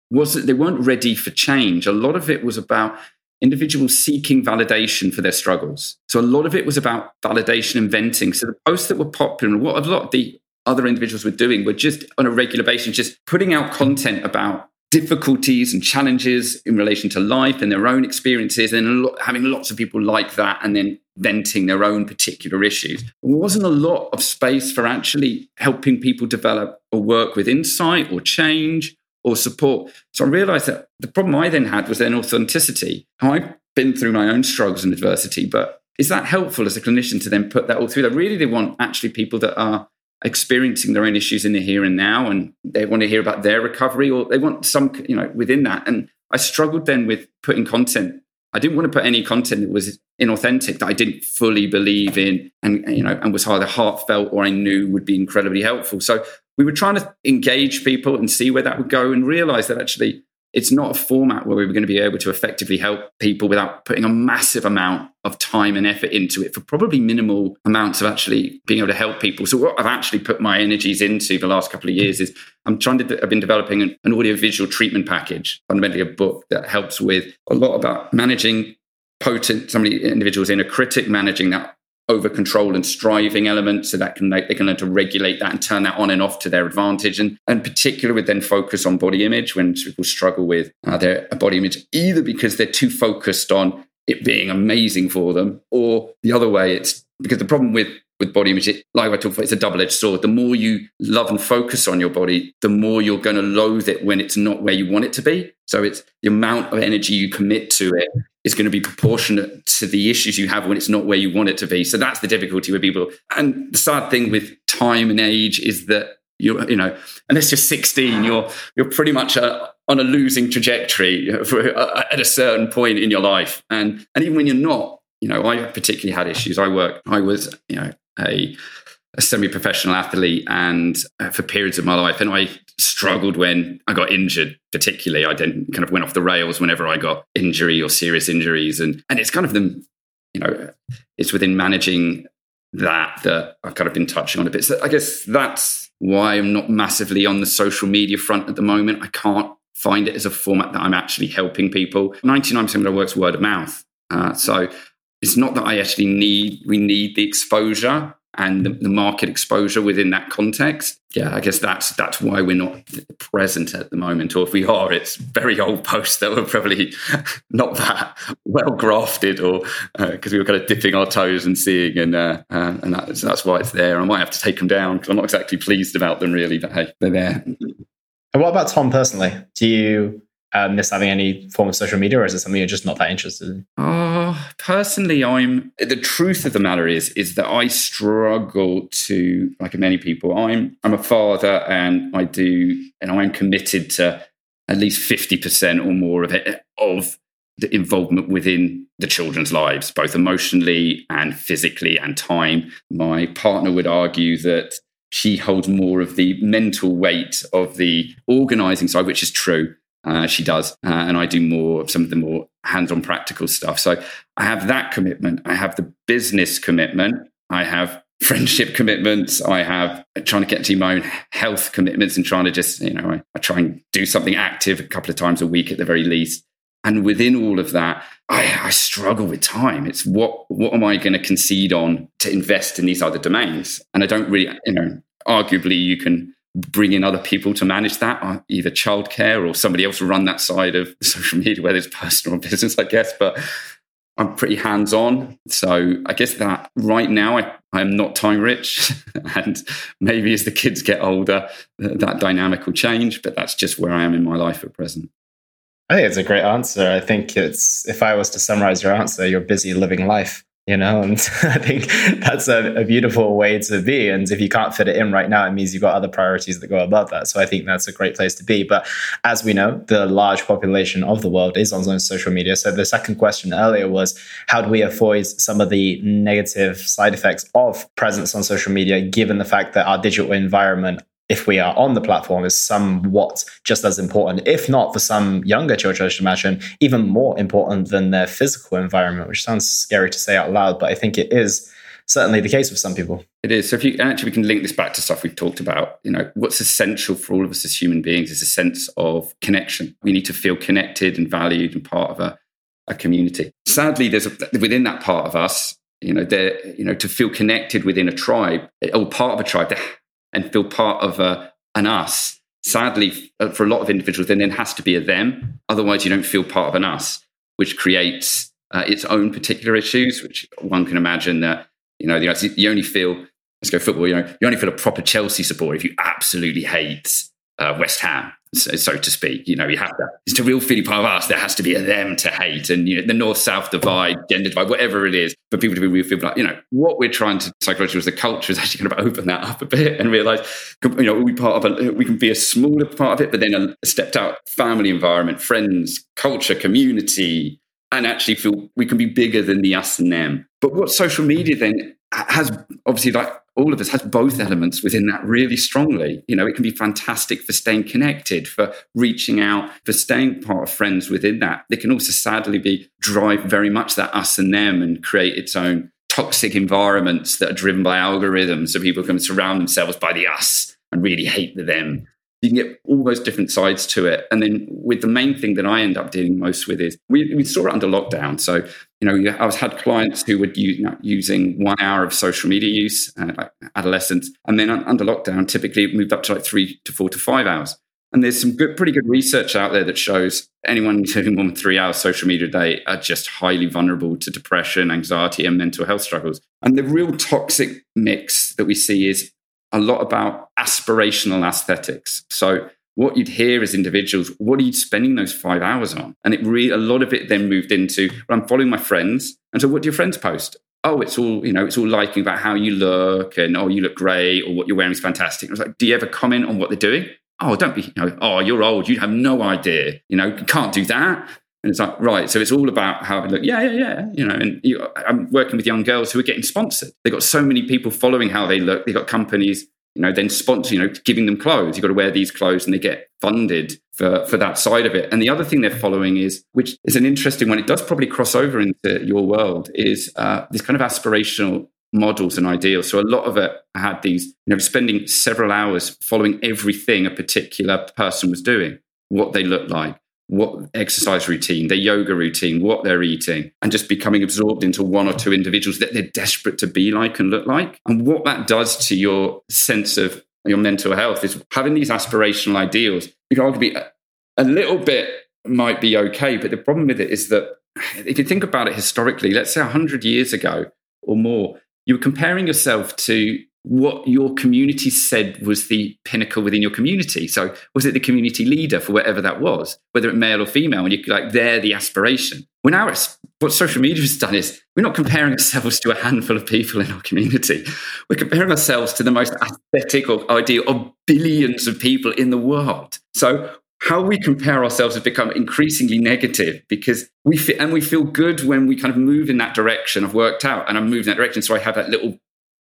was that they weren't ready for change. A lot of it was about individuals seeking validation for their struggles. So a lot of it was about validation and venting. So the posts that were popular, what a lot of the other individuals were doing were just on a regular basis, just putting out content about difficulties and challenges in relation to life and their own experiences, and having lots of people like that, and then venting their own particular issues. There wasn't a lot of space for actually helping people develop or work with insight or change or support. So I realized that the problem I then had was then authenticity. I've been through my own struggles and adversity, but is that helpful as a clinician to then put that all through? That really they want actually people that are experiencing their own issues in the here and now and they want to hear about their recovery or they want some you know within that and i struggled then with putting content i didn't want to put any content that was inauthentic that i didn't fully believe in and you know and was either heartfelt or i knew would be incredibly helpful so we were trying to engage people and see where that would go and realize that actually it's not a format where we were going to be able to effectively help people without putting a massive amount of time and effort into it for probably minimal amounts of actually being able to help people. So what I've actually put my energies into the last couple of years is I'm trying to, I've been developing an, an audiovisual treatment package, fundamentally a book that helps with a lot about managing potent, somebody individuals in a critic, managing that over control and striving element so that can they can learn to regulate that and turn that on and off to their advantage. And and particularly with then focus on body image when people struggle with uh, their body image either because they're too focused on it being amazing for them or the other way it's because the problem with with body image, it, like I talked about, it's a double edged sword. The more you love and focus on your body, the more you're going to loathe it when it's not where you want it to be. So it's the amount of energy you commit to it is going to be proportionate to the issues you have when it's not where you want it to be. So that's the difficulty with people. And the sad thing with time and age is that you're, you know unless you're 16, you're you're pretty much a, on a losing trajectory for, uh, at a certain point in your life. And and even when you're not, you know, I particularly had issues. I worked. I was you know a a semi-professional athlete and uh, for periods of my life and i struggled when i got injured particularly. I then kind of went off the rails whenever i got injury or serious injuries and and it's kind of the you know it's within managing that that i've kind of been touching on a bit. So i guess that's why i'm not massively on the social media front at the moment. I can't find it as a format that i'm actually helping people. 99% of my work's word of mouth. Uh, so it's not that i actually need we need the exposure and the, the, market exposure within that context. Yeah, I guess that's that's why we're not present at the moment, or if we are, it's very old posts that were probably [LAUGHS] not that well grafted, or because uh, we were kind of dipping our toes and seeing, and uh, uh, and that's, that's why it's there. I might have to take them down because I'm not exactly pleased about them, really. But hey, they're there. And what about Tom personally? Do you uh, miss having any form of social media, or is it something you're just not that interested in? Oh, personally, I'm. The truth of the matter is, is that I struggle to, like many people, I'm, I'm a father, and I do, and I'm committed to at least fifty percent or more of it of the involvement within the children's lives, both emotionally and physically and time. My partner would argue that she holds more of the mental weight of the organizing side, which is true. Uh, she does, uh, and I do more of some of the more hands-on practical stuff. So I have that commitment. I have the business commitment. I have [LAUGHS] friendship commitments. I have trying to get to my own health commitments and trying to just, you know, I, I, try and do something active a couple of times a week at the very least. And within all of that, I, I struggle with time. It's what what am I going to concede on to invest in these other domains? And I don't really, you know, arguably you can bring in other people to manage that, uh, either childcare or somebody else run that side of [LAUGHS] social media, whether it's personal or business, I guess. But I'm pretty hands on. So I guess that right now I, I'm not time rich. [LAUGHS] and maybe as the kids get older, that dynamic will change. But that's just where I am in my life at present. I think it's a great answer. I think it's, if I was to summarize your answer, you're busy living life you know and [LAUGHS] i think that's a, a, beautiful way to be. And if you can't fit it in right now it means you've got other priorities that go above that. So i think that's a great place to be. But as we know the large population of the world is on social media. So the second question earlier was how do we avoid some of the negative side effects of presence on social media given the fact that our digital environment if we are on the platform is somewhat just as important, if not for some younger children, I should imagine, even more important than their physical environment, which sounds scary to say out loud, but I think it is certainly the case with some people. It is. So if you actually we can link this back to stuff we've talked about, you know, what's essential for all of us as human beings is a sense of connection. We need to feel connected and valued and part of a, a community. Sadly, there's a, within that part of us, you know, there, you know, to feel connected within a tribe or part of a tribe and feel part of a, an us. Sadly, uh, for a lot of individuals, then it has to be a them. Otherwise, you don't feel part of an us, which creates uh, its own particular issues, which one can imagine that, you know, you, you only feel, let's go football, you know, you only feel a proper Chelsea supporter if you absolutely hate uh, West Ham, so, so, to speak. You know, you have to, it's a real feeling part of us. There has to be a them to hate. And, you know, the north south divide, gender divide, whatever it is, for people to be real feel like, you know, what we're trying to psychologically was the culture is actually going [LAUGHS] to open that up a bit and realize, you know, we part of a, we can be a smaller part of it, but then a stepped out family environment, friends, culture, community, and actually feel we can be bigger than the us and them. But what social media then has obviously like all of us has both elements within that really strongly. You know, it can be fantastic for staying connected, for reaching out, for staying part of friends within that. It can also sadly be drive very much that us and them and create its own toxic environments that are driven by algorithms. So people can surround themselves by the us and really hate the them you can get all those different sides to it. And then with the main thing that I end up dealing most with is we, we saw it under lockdown. So, you know, I was had clients who were you know, using one hour of social media use, uh, like adolescents. And then under lockdown, typically it moved up to like three to four to five hours. And there's some good, pretty good research out there that shows anyone [LAUGHS] using more than three hours social media a day are just highly vulnerable to depression, anxiety, and mental health struggles. And the real toxic mix that we see is a lot about aspirational aesthetics. So what you'd hear as individuals, what are you spending those five hours on? And it really, a lot of it then moved into, well, I'm following my friends. And so what do your friends post? Oh, it's all, you know, it's all liking about how you look and, oh, you look great or what you're wearing is fantastic. I was like, do you ever comment on what they're doing? Oh, don't be, you know, oh, you're old. You have no idea. You know, you can't do that. And it's like, right. So it's all about how it look. Yeah, yeah, yeah. You know, and you, I'm working with young girls who are getting sponsored. They've got so many people following how they look. They've got companies, you know, then sponsor, you know, giving them clothes. You've got to wear these clothes and they get funded for, for that side of it. And the other thing they're following is, which is an interesting one, it does probably cross over into your world, is uh, this kind of aspirational models and ideals. So a lot of it had these, you know, spending several hours following everything a particular person was doing, what they looked like, what exercise routine, their yoga routine, what they're eating, and just becoming absorbed into one or two individuals that they're desperate to be like and look like. And what that does to your sense of your mental health is having these aspirational ideals. You can argue a, a little bit might be okay, but the problem with it is that if you think about it historically, let's say 100 years ago or more, you were comparing yourself to what your community said was the pinnacle within your community. So was it the community leader for whatever that was, whether it male or female, and you're like, they're the aspiration. Well, now what social media has done is we're not comparing ourselves to a handful of people in our community. We're comparing ourselves to the most aesthetic or ideal of billions of people in the world. So how we compare ourselves has become increasingly negative because we feel, and we feel good when we kind of move in that direction. I've worked out and I'm moving that direction. So I have that little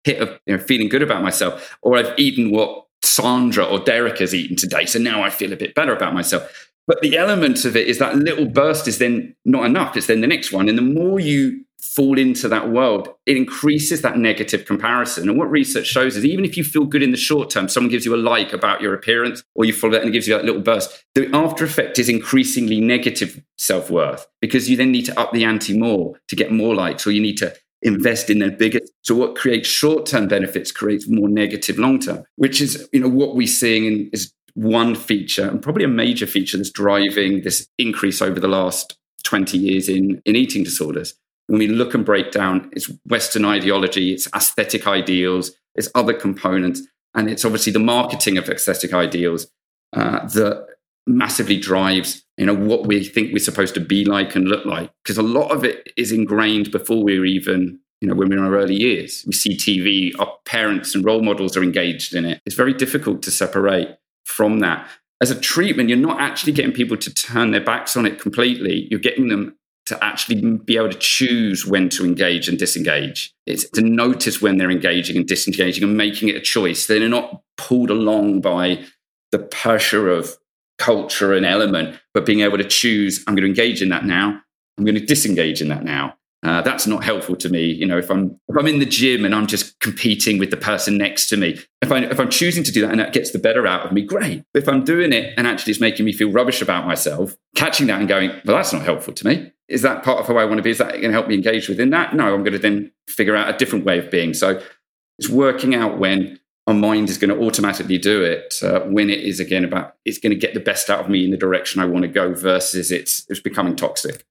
hit of you know, feeling good about myself, or I've eaten what Sandra or Derek has eaten today. So now I feel a bit better about myself. But the element of it is that little burst is then not enough. It's then the next one. And the more you fall into that world, it increases that negative comparison. And what research shows is even if you feel good in the short term, someone gives you a like about your appearance, or you follow that and it gives you that little burst, the after effect is increasingly negative self worth because you then need to up the ante more to get more likes, or you need to invest in their bigger. So what creates short-term benefits creates more negative long-term, which is you know what we're seeing in, is one feature and probably a major feature that's driving this increase over the last 20 years in, in eating disorders. When we look and break down, it's Western ideology, it's aesthetic ideals, it's other components, and it's obviously the marketing of aesthetic ideals uh, that massively drives you know what we think we're supposed to be like and look like. Because a lot of it is ingrained before we're even you know when we're in our early years. We see tv our parents and role models are engaged in it. It's very difficult to separate from that. As a treatment you're not actually getting people to turn their backs on it completely. You're getting them to actually be able to choose when to engage and disengage. It's to notice when they're engaging and disengaging and making it a choice. They're not pulled along by the pressure of culture and element, but being able to choose, I'm going to engage in that now. I'm going to disengage in that now. Uh, that's not helpful to me. You know, if I'm if I'm in the gym and I'm just competing with the person next to me, if I if I'm choosing to do that and that gets the better out of me, great. But if I'm doing it and actually it's making me feel rubbish about myself, catching that and going, well, that's not helpful to me. Is that part of how I want to be? Is that going to help me engage within that? No, I'm going to then figure out a different way of being. So it's working out when my mind is going to automatically do it uh, when it is again about it's going to get the best out of me in the direction I want to go versus it's it's becoming toxic.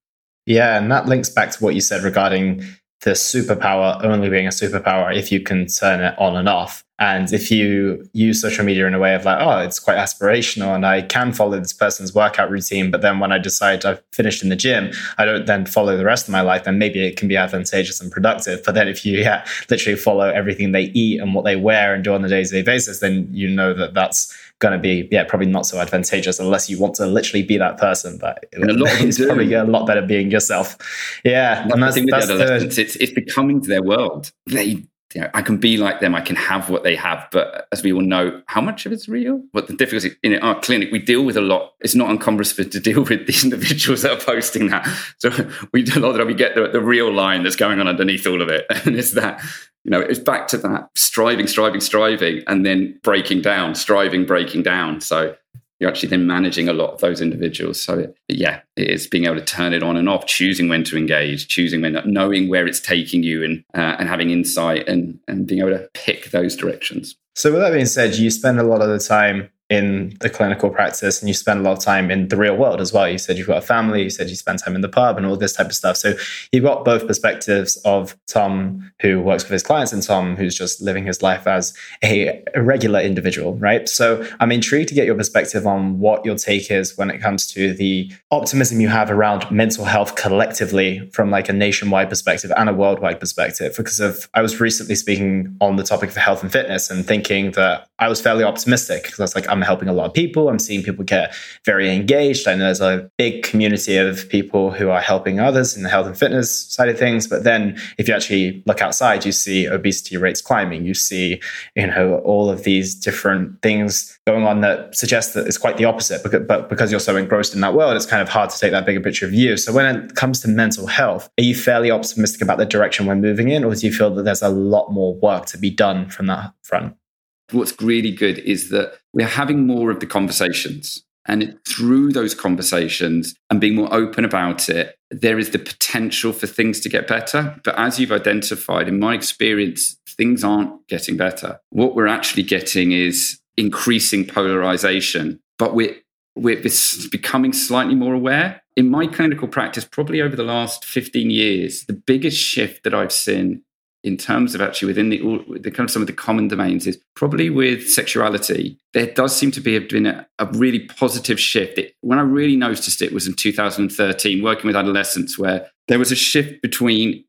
Yeah, and that links back to what you said regarding the superpower only being a superpower if you can turn it on and off. And if you use social media in a way of like, oh, it's quite aspirational and I can follow this person's workout routine, but then when I decide I've finished in the gym, I don't then follow the rest of my life, then maybe it can be advantageous and productive. But then if you [LAUGHS] yeah, literally follow everything they eat and what they wear and do on a day to day basis, then you know that that's going to be yeah probably not so advantageous unless you want to literally be that person but and a lot [LAUGHS] it's probably a lot better being yourself. Yeah and that's, that's the, it's, it's becoming to their world. They you know, I can be like them, I can have what they have. But as we all know, how much of it's real? But the difficulty in our clinic, we deal with a lot. It's not uncumbrous for to deal with these [LAUGHS] individuals that are posting that. So [LAUGHS] we do a lot of that. We get the, the real line that's going on underneath all of it. [LAUGHS] And it's that, you know, it's back to that striving, striving, striving, and then breaking down, striving, breaking down. So you're actually then managing a lot of those individuals. So it, yeah, it is being able to turn it on and off, choosing when to engage, choosing when, knowing where it's taking you, and uh, and having insight and and being able to pick those directions. So with that being said, you spend a lot of the time in the clinical practice and you spend a lot of time in the real world as well. You said you've got a family, you said you spend time in the pub and all this type of stuff. So you've got both perspectives of Tom who works with his clients and Tom who's just living his life as a, regular individual, right? So I'm intrigued to get your perspective on what your take is when it comes to the optimism you have around mental health collectively from like a nationwide perspective and a worldwide perspective. Because of I was recently speaking on the topic of health and fitness and thinking that I was fairly optimistic because I was like, I'm helping a lot of people. I'm seeing people get very engaged. I know there's a big community of people who are helping others in the health and fitness side of things. But then if you actually look outside, you see obesity rates climbing. You see, you know, all of these different things going on that suggest that it's quite the opposite. But because you're so engrossed in that world, it's kind of hard to take that bigger picture of you. So when it comes to mental health, are you fairly optimistic about the direction we're moving in, or do you feel that there's a lot more work to be done from that front? What's really good is that we're having more of the conversations. And through those conversations and being more open about it, there is the potential for things to get better. But as you've identified, in my experience, things aren't getting better. What we're actually getting is increasing polarization, but we're, we're becoming slightly more aware. In my clinical practice, probably over the last 15 years, the biggest shift that I've seen in terms of actually within the, the kind of some of the common domains is probably with sexuality. There does seem to be been a, a really positive shift. It, when I really noticed it was in 2013, working with adolescents, where there was a shift between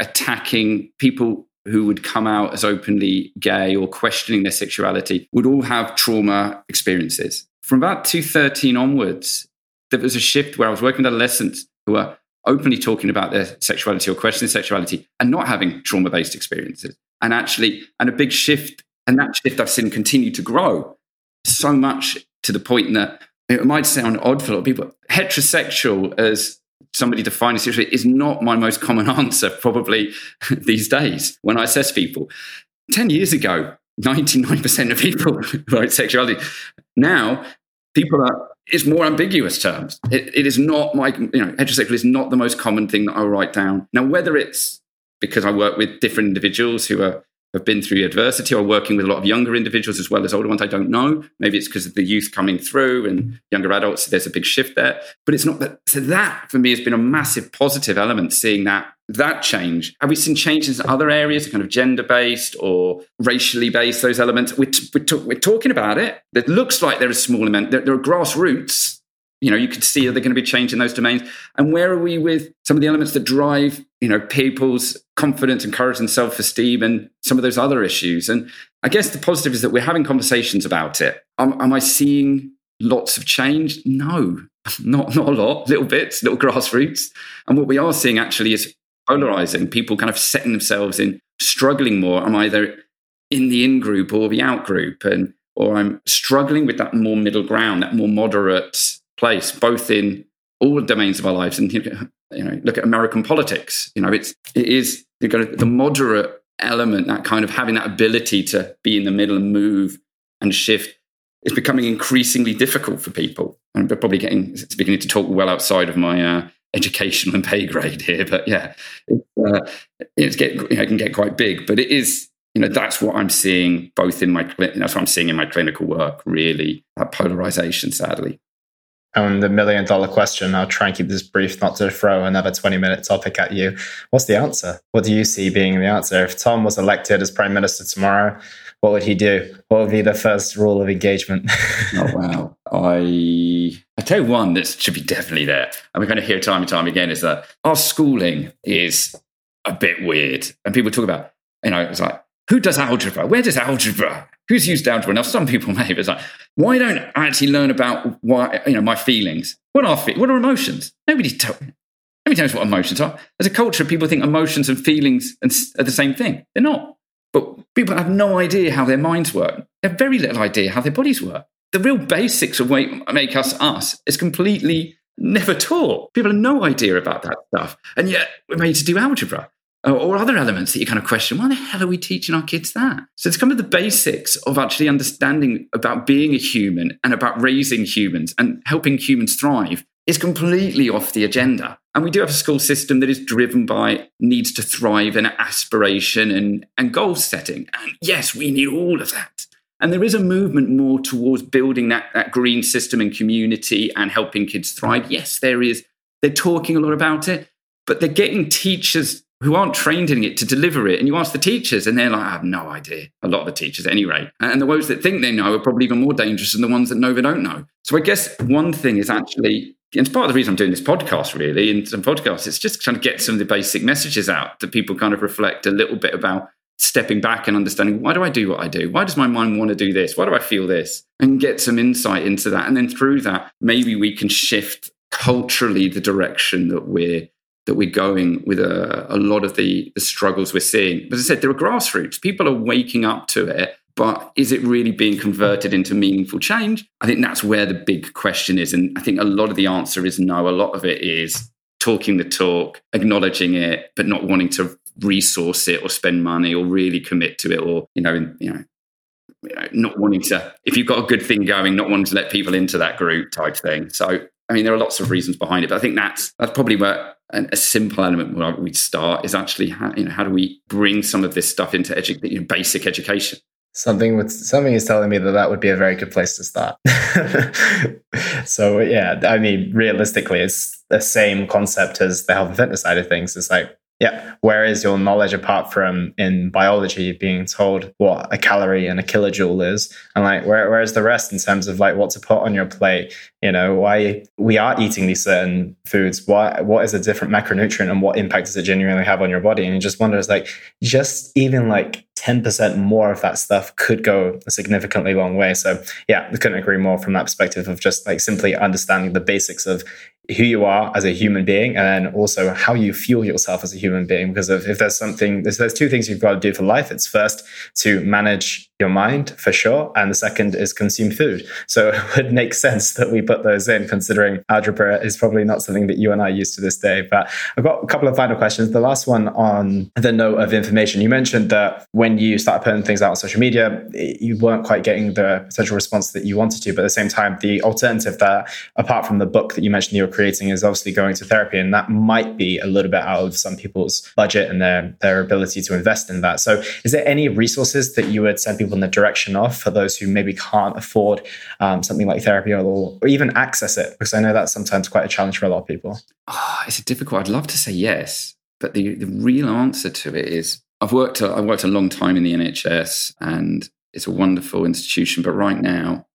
attacking people who would come out as openly gay or questioning their sexuality would all have trauma experiences. From about 2013 onwards, there was a shift where I was working with adolescents who were openly talking about their sexuality or questioning sexuality and not having trauma based experiences. And actually, and a big shift, and that shift I've seen continue to grow so much to the point that it might sound odd for a lot of people. Heterosexual, as somebody defines it, is not my most common [LAUGHS] answer, probably [LAUGHS] these days when I assess people. 10 years ago, 99% of people [LAUGHS] write sexuality. Now, people are it's more ambiguous terms. It, it is not my, you know, heterosexual is not the most common thing that I write down. Now, whether it's because I work with different individuals who are have been through adversity or working with a lot of younger individuals as well as older ones. I don't know. Maybe it's because of the youth coming through and younger adults. There's a big shift there, but it's not that. So that for me has been a massive positive element. Seeing that that change. Have we seen changes in other areas, kind of gender based or racially based? Those elements. We're, we're, we're, talking about it. It looks like there is small amount. There, there are grassroots you know, you could see that they're going to be changing those domains. And where are we with some of the elements that drive, you know, people's confidence and courage and self-esteem and some of those other issues? And I guess the positive is that we're having conversations about it. Am, am I seeing lots of change? No, [LAUGHS] not not a lot. Little bits, little grassroots. And what we are seeing actually is polarizing. People kind of setting themselves in, struggling more. I'm either in the in group or the out group, and or I'm struggling with that more middle ground, that more moderate place, both in all domains of our lives. And you know, look at American politics. You know, it's it is the moderate element, that kind of having that ability to be in the middle and move and shift is becoming increasingly difficult for people. I'm probably getting it's beginning to talk well outside of my uh, educational and pay grade here, but yeah, it, uh, it's get you know, it can get quite big. But it is you know that's what I'm seeing both in my that's what I'm seeing in my clinical work. Really, that polarization, sadly. And the million dollar question, I'll try and keep this brief, not to throw another 20 minute topic at you. What's the answer? What do you see being the answer? If Tom was elected as prime minister tomorrow, what would he do? What would be the first rule of engagement? oh, wow. [LAUGHS] I, I tell you one that should be definitely there. And we're going to hear time and time again is that our schooling is a bit weird. And people talk about, you know, it's like, who does algebra? Where does algebra? Who's used algebra? Now, some people [LAUGHS] may, but it's like, why don't I actually learn about why, you know, my feelings? What are, what are emotions? Nobody, tell, nobody knows what emotions are. As a culture, people think emotions and feelings are the same thing. They're not. But people have no idea how their minds work. They have very little idea how their bodies work. The real basics of what make us us is completely never taught. People have no idea about that stuff. And yet we're made to do algebra or other elements that you kind of question why the hell are we teaching our kids that so it's kind of the basics of actually understanding about being a human and about raising humans and helping humans thrive is completely off the agenda and we do have a school system that is driven by needs to thrive and aspiration and, and goal setting and yes we need all of that and there is a movement more towards building that, that green system and community and helping kids thrive yes there is they're talking a lot about it but they're getting teachers who aren't trained in it to deliver it. And you ask the teachers, and they're like, I have no idea. A lot of the teachers, at any rate. And the ones that think they know are probably even more dangerous than the ones that know they don't know. So I guess one thing is actually, and it's part of the reason I'm doing this podcast, really, and some podcasts, it's just trying to get some of the basic messages out that people kind of reflect a little bit about stepping back and understanding why do I do what I do? Why does my mind want to do this? Why do I feel this? And get some insight into that. And then through that, maybe we can shift culturally the direction that we're that we're going with a, a lot of the, the struggles we're seeing. But As I said, there are grassroots. People are waking up to it, but is it really being converted into meaningful change? I think that's where the big question is. And I think a lot of the answer is no. A lot of it is talking the talk, acknowledging it, but not wanting to resource it or spend money or really commit to it or, you know, you know, not wanting to, if you've got a good thing going, not wanting to let people into that group type thing. So, I mean, there are lots of reasons behind it, but I think that's that's probably where a simple element where we start is actually how, you know how do we bring some of this stuff into edu- you know, basic education? Something with something is telling me that that would be a very good place to start. [LAUGHS] So yeah i mean realistically it's the same concept as the health and fitness side of things. It's like yeah. Where is your knowledge apart from in biology being told what a calorie and a kilojoule is? And like, where, where's the rest in terms of like what to put on your plate? You know, why we are eating these certain foods? Why, what is a different macronutrient and what impact does it genuinely have on your body? And you just wonder, it's like, just even like 10% more of that stuff could go a significantly long way. So yeah, I couldn't agree more from that perspective of just like simply understanding the basics of who you are as a human being and then also how you fuel yourself as a human being because if, if there's something there's, there's two things you've got to do for life it's first to manage your mind for sure and the second is consume food. So [LAUGHS] it would make sense that we put those in considering algebra is probably not something that you and i use to this day. But i've got a couple of final questions. The last one on the note of information. You mentioned that when you started putting things out on social media you weren't quite getting the potential response that you wanted to but at the same time the alternative that apart from the book that you mentioned you were creating is obviously going to therapy, and that might be a little bit out of some people's budget and their their ability to invest in that. So, is there any resources that you would send people in the direction of for those who maybe can't afford um, something like therapy or, or even access it? Because I know that's sometimes quite a challenge for a lot of people. Oh, it's a difficult. I'd love to say yes, but the the real answer to it is I've worked a, I've worked a long time in the NHS and it's a wonderful institution, but right now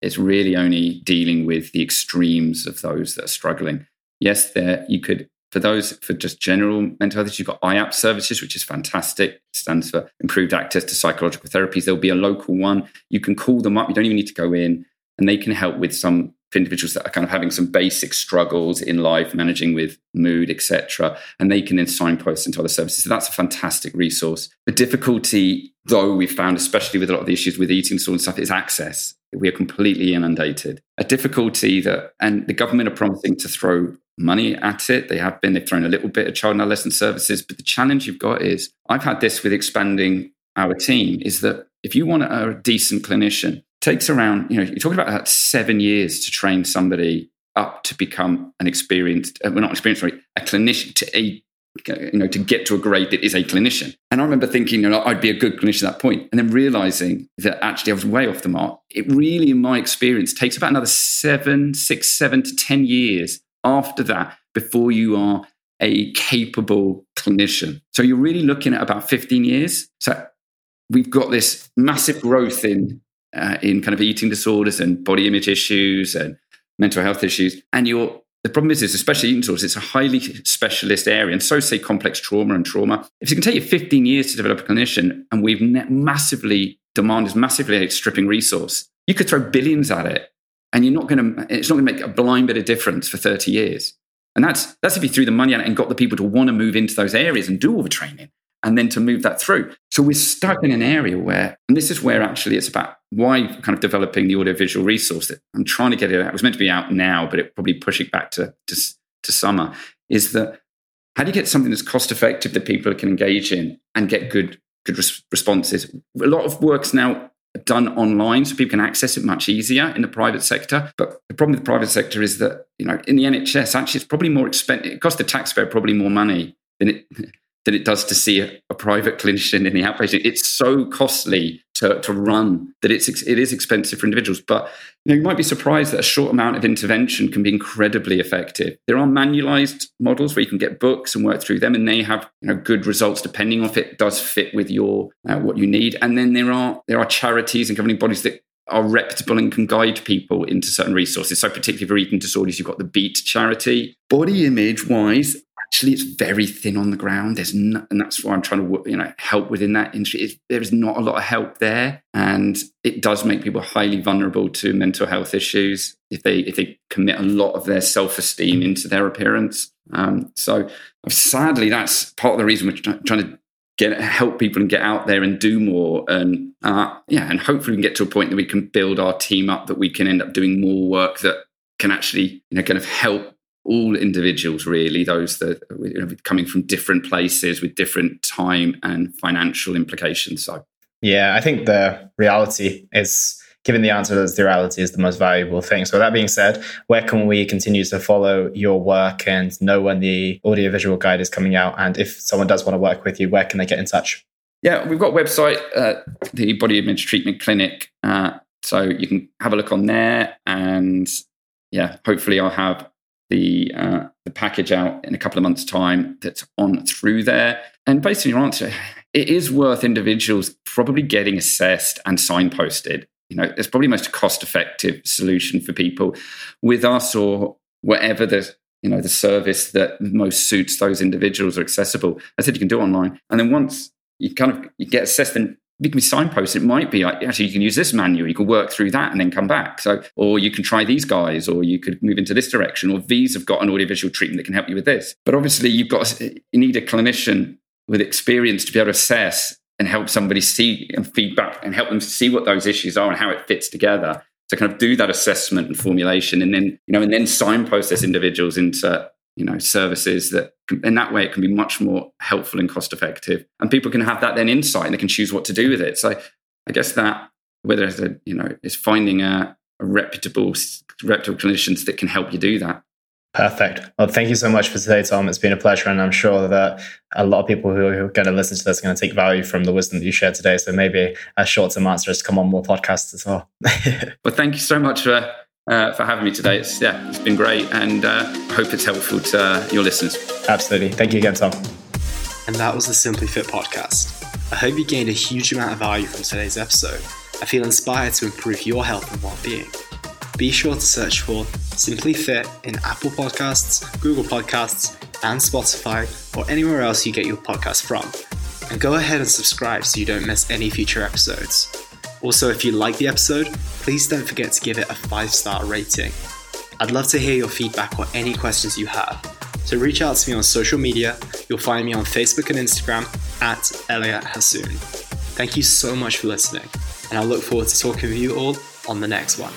it's really only dealing with the extremes of those that are struggling. Yes, there you could for those for just general mental health, you've got IAPT services, which is fantastic. It stands for improved access to psychological therapies. There'll be a local one. You can call them up. You don't even need to go in, and they can help with some individuals that are kind of having some basic struggles in life, managing with mood, etc. And they can then signpost into other services. So that's a fantastic resource. The difficulty, though, we've found, especially with a lot of the issues with eating disorder and stuff, is access. We are completely inundated. A difficulty that, and the government are promising to throw money at it. They have been, they've thrown a little bit of child and adolescent services. But the challenge you've got is I've had this with expanding our team is that if you want a decent clinician, takes around, you know, you're talking about seven years to train somebody up to become an experienced, uh, well, not experienced, sorry, a clinician, to a, you know, to get to a grade that is a clinician. And I remember thinking, you know, I'd be a good clinician at that point, and then realizing that actually I was way off the mark. It really, in my experience, takes about another seven, six, seven to 10 years after that before you are a capable clinician. So you're really looking at about 15 years. So we've got this massive growth in uh, in kind of eating disorders and body image issues and mental health issues. And you're the problem is, is especially eating disorders, it's a highly specialist area, and so say complex trauma and trauma. If it can take you 15 years to develop a clinician, and we've massively demand is massively outstripping resource, you could throw billions at it, and you're not going to. It's not going to make a blind bit of difference for 30 years. And that's that's if you threw the money at it and got the people to want to move into those areas and do all the training and then to move that through. So we're stuck in an area where, and this is where actually it's about why kind of developing the audiovisual resource that I'm trying to get it out. It was meant to be out now, but it probably push it back to, to, to summer. Is that how do you get something that's cost effective that people can engage in and get good good res- responses? A lot of work's now done online so people can access it much easier in the private sector. But the problem with the private sector is that, you know, in the NHS, actually it's probably more expensive. It costs the taxpayer probably more money than it [LAUGHS] than it does to see a, a, private clinician in the outpatient. It's so costly to, to run that it's it is expensive for individuals. But you, know, you might be surprised that a short amount of intervention can be incredibly effective. There are manualized models where you can get books and work through them, and they have you know good results depending on if it does fit with your uh, what you need. And then there are there are charities and governing bodies that are reputable and can guide people into certain resources. So, particularly for eating disorders, you've got the Beat charity. Body image wise, actually it's very thin on the ground. There's no, and that's why I'm trying to you know help within that industry. It's, there is not a lot of help there, and it does make people highly vulnerable to mental health issues if they if they commit a lot of their self esteem into their appearance. Um, so sadly, that's part of the reason we're trying to get help people and get out there and do more and uh, yeah and hopefully we can get to a point that we can build our team up that we can end up doing more work that can actually you know kind of help all individuals really those that you know, coming from different places with different time and financial implications so. Yeah i think the reality is given the answer that the reality is the most valuable thing. So that being said where can we continue to follow your work and know when the audiovisual guide is coming out? And if someone does want to work with you where can they get in touch? Yeah we've got a website uh, the body image treatment clinic uh, so you can have a look on there and yeah hopefully i'll have the uh, the package out in a couple of months' time that's on through there. And basically, your answer, it is worth individuals probably getting assessed and signposted. You know, it's probably the most cost-effective solution for people with us or whatever the you know the service that most suits those individuals are accessible. I said you can do online, and then once you kind of you get assessed, then you can be signposts. It might be like, actually, you can use this manual. You can work through that and then come back. So, or you can try these guys, or you could move into this direction, or these have got an audiovisual treatment that can help you with this. But obviously, you've got you need a clinician with experience to be able to assess and help somebody see and feedback and help them see what those issues are and how it fits together to kind of do that assessment and formulation and then you know and then signpost those individuals into you know services that in that way it can be much more helpful and cost effective and people can have that then insight and they can choose what to do with it so i guess that whether it's a, you know is finding a, a reputable reputable clinicians that can help you do that Perfect. Well, thank you so much for today, Tom. It's been a pleasure, and I'm sure that a lot of people who are going to listen to this are going to take value from the wisdom that you shared today. So maybe a short-term answer is to come on more podcasts as well. [LAUGHS] well, thank you so much for uh, for having me today. It's yeah, it's been great, and uh, I hope it's helpful to uh, your listeners. Absolutely. Thank you again, Tom. And that was the Simply Fit podcast. I hope you gained a huge amount of value from today's episode. I feel inspired to improve your health and well-being. Be sure to search for Simply Fit in Apple Podcasts, Google Podcasts, and Spotify, or anywhere else you get your podcast from. And go ahead and subscribe so you don't miss any future episodes. Also, if you like the episode, please don't forget to give it a five star rating. I'd love to hear your feedback or any questions you have. So reach out to me on social media. You'll find me on Facebook and Instagram at Elliot Hasoon. Thank you so much for listening, and I look forward to talking with you all on the next one.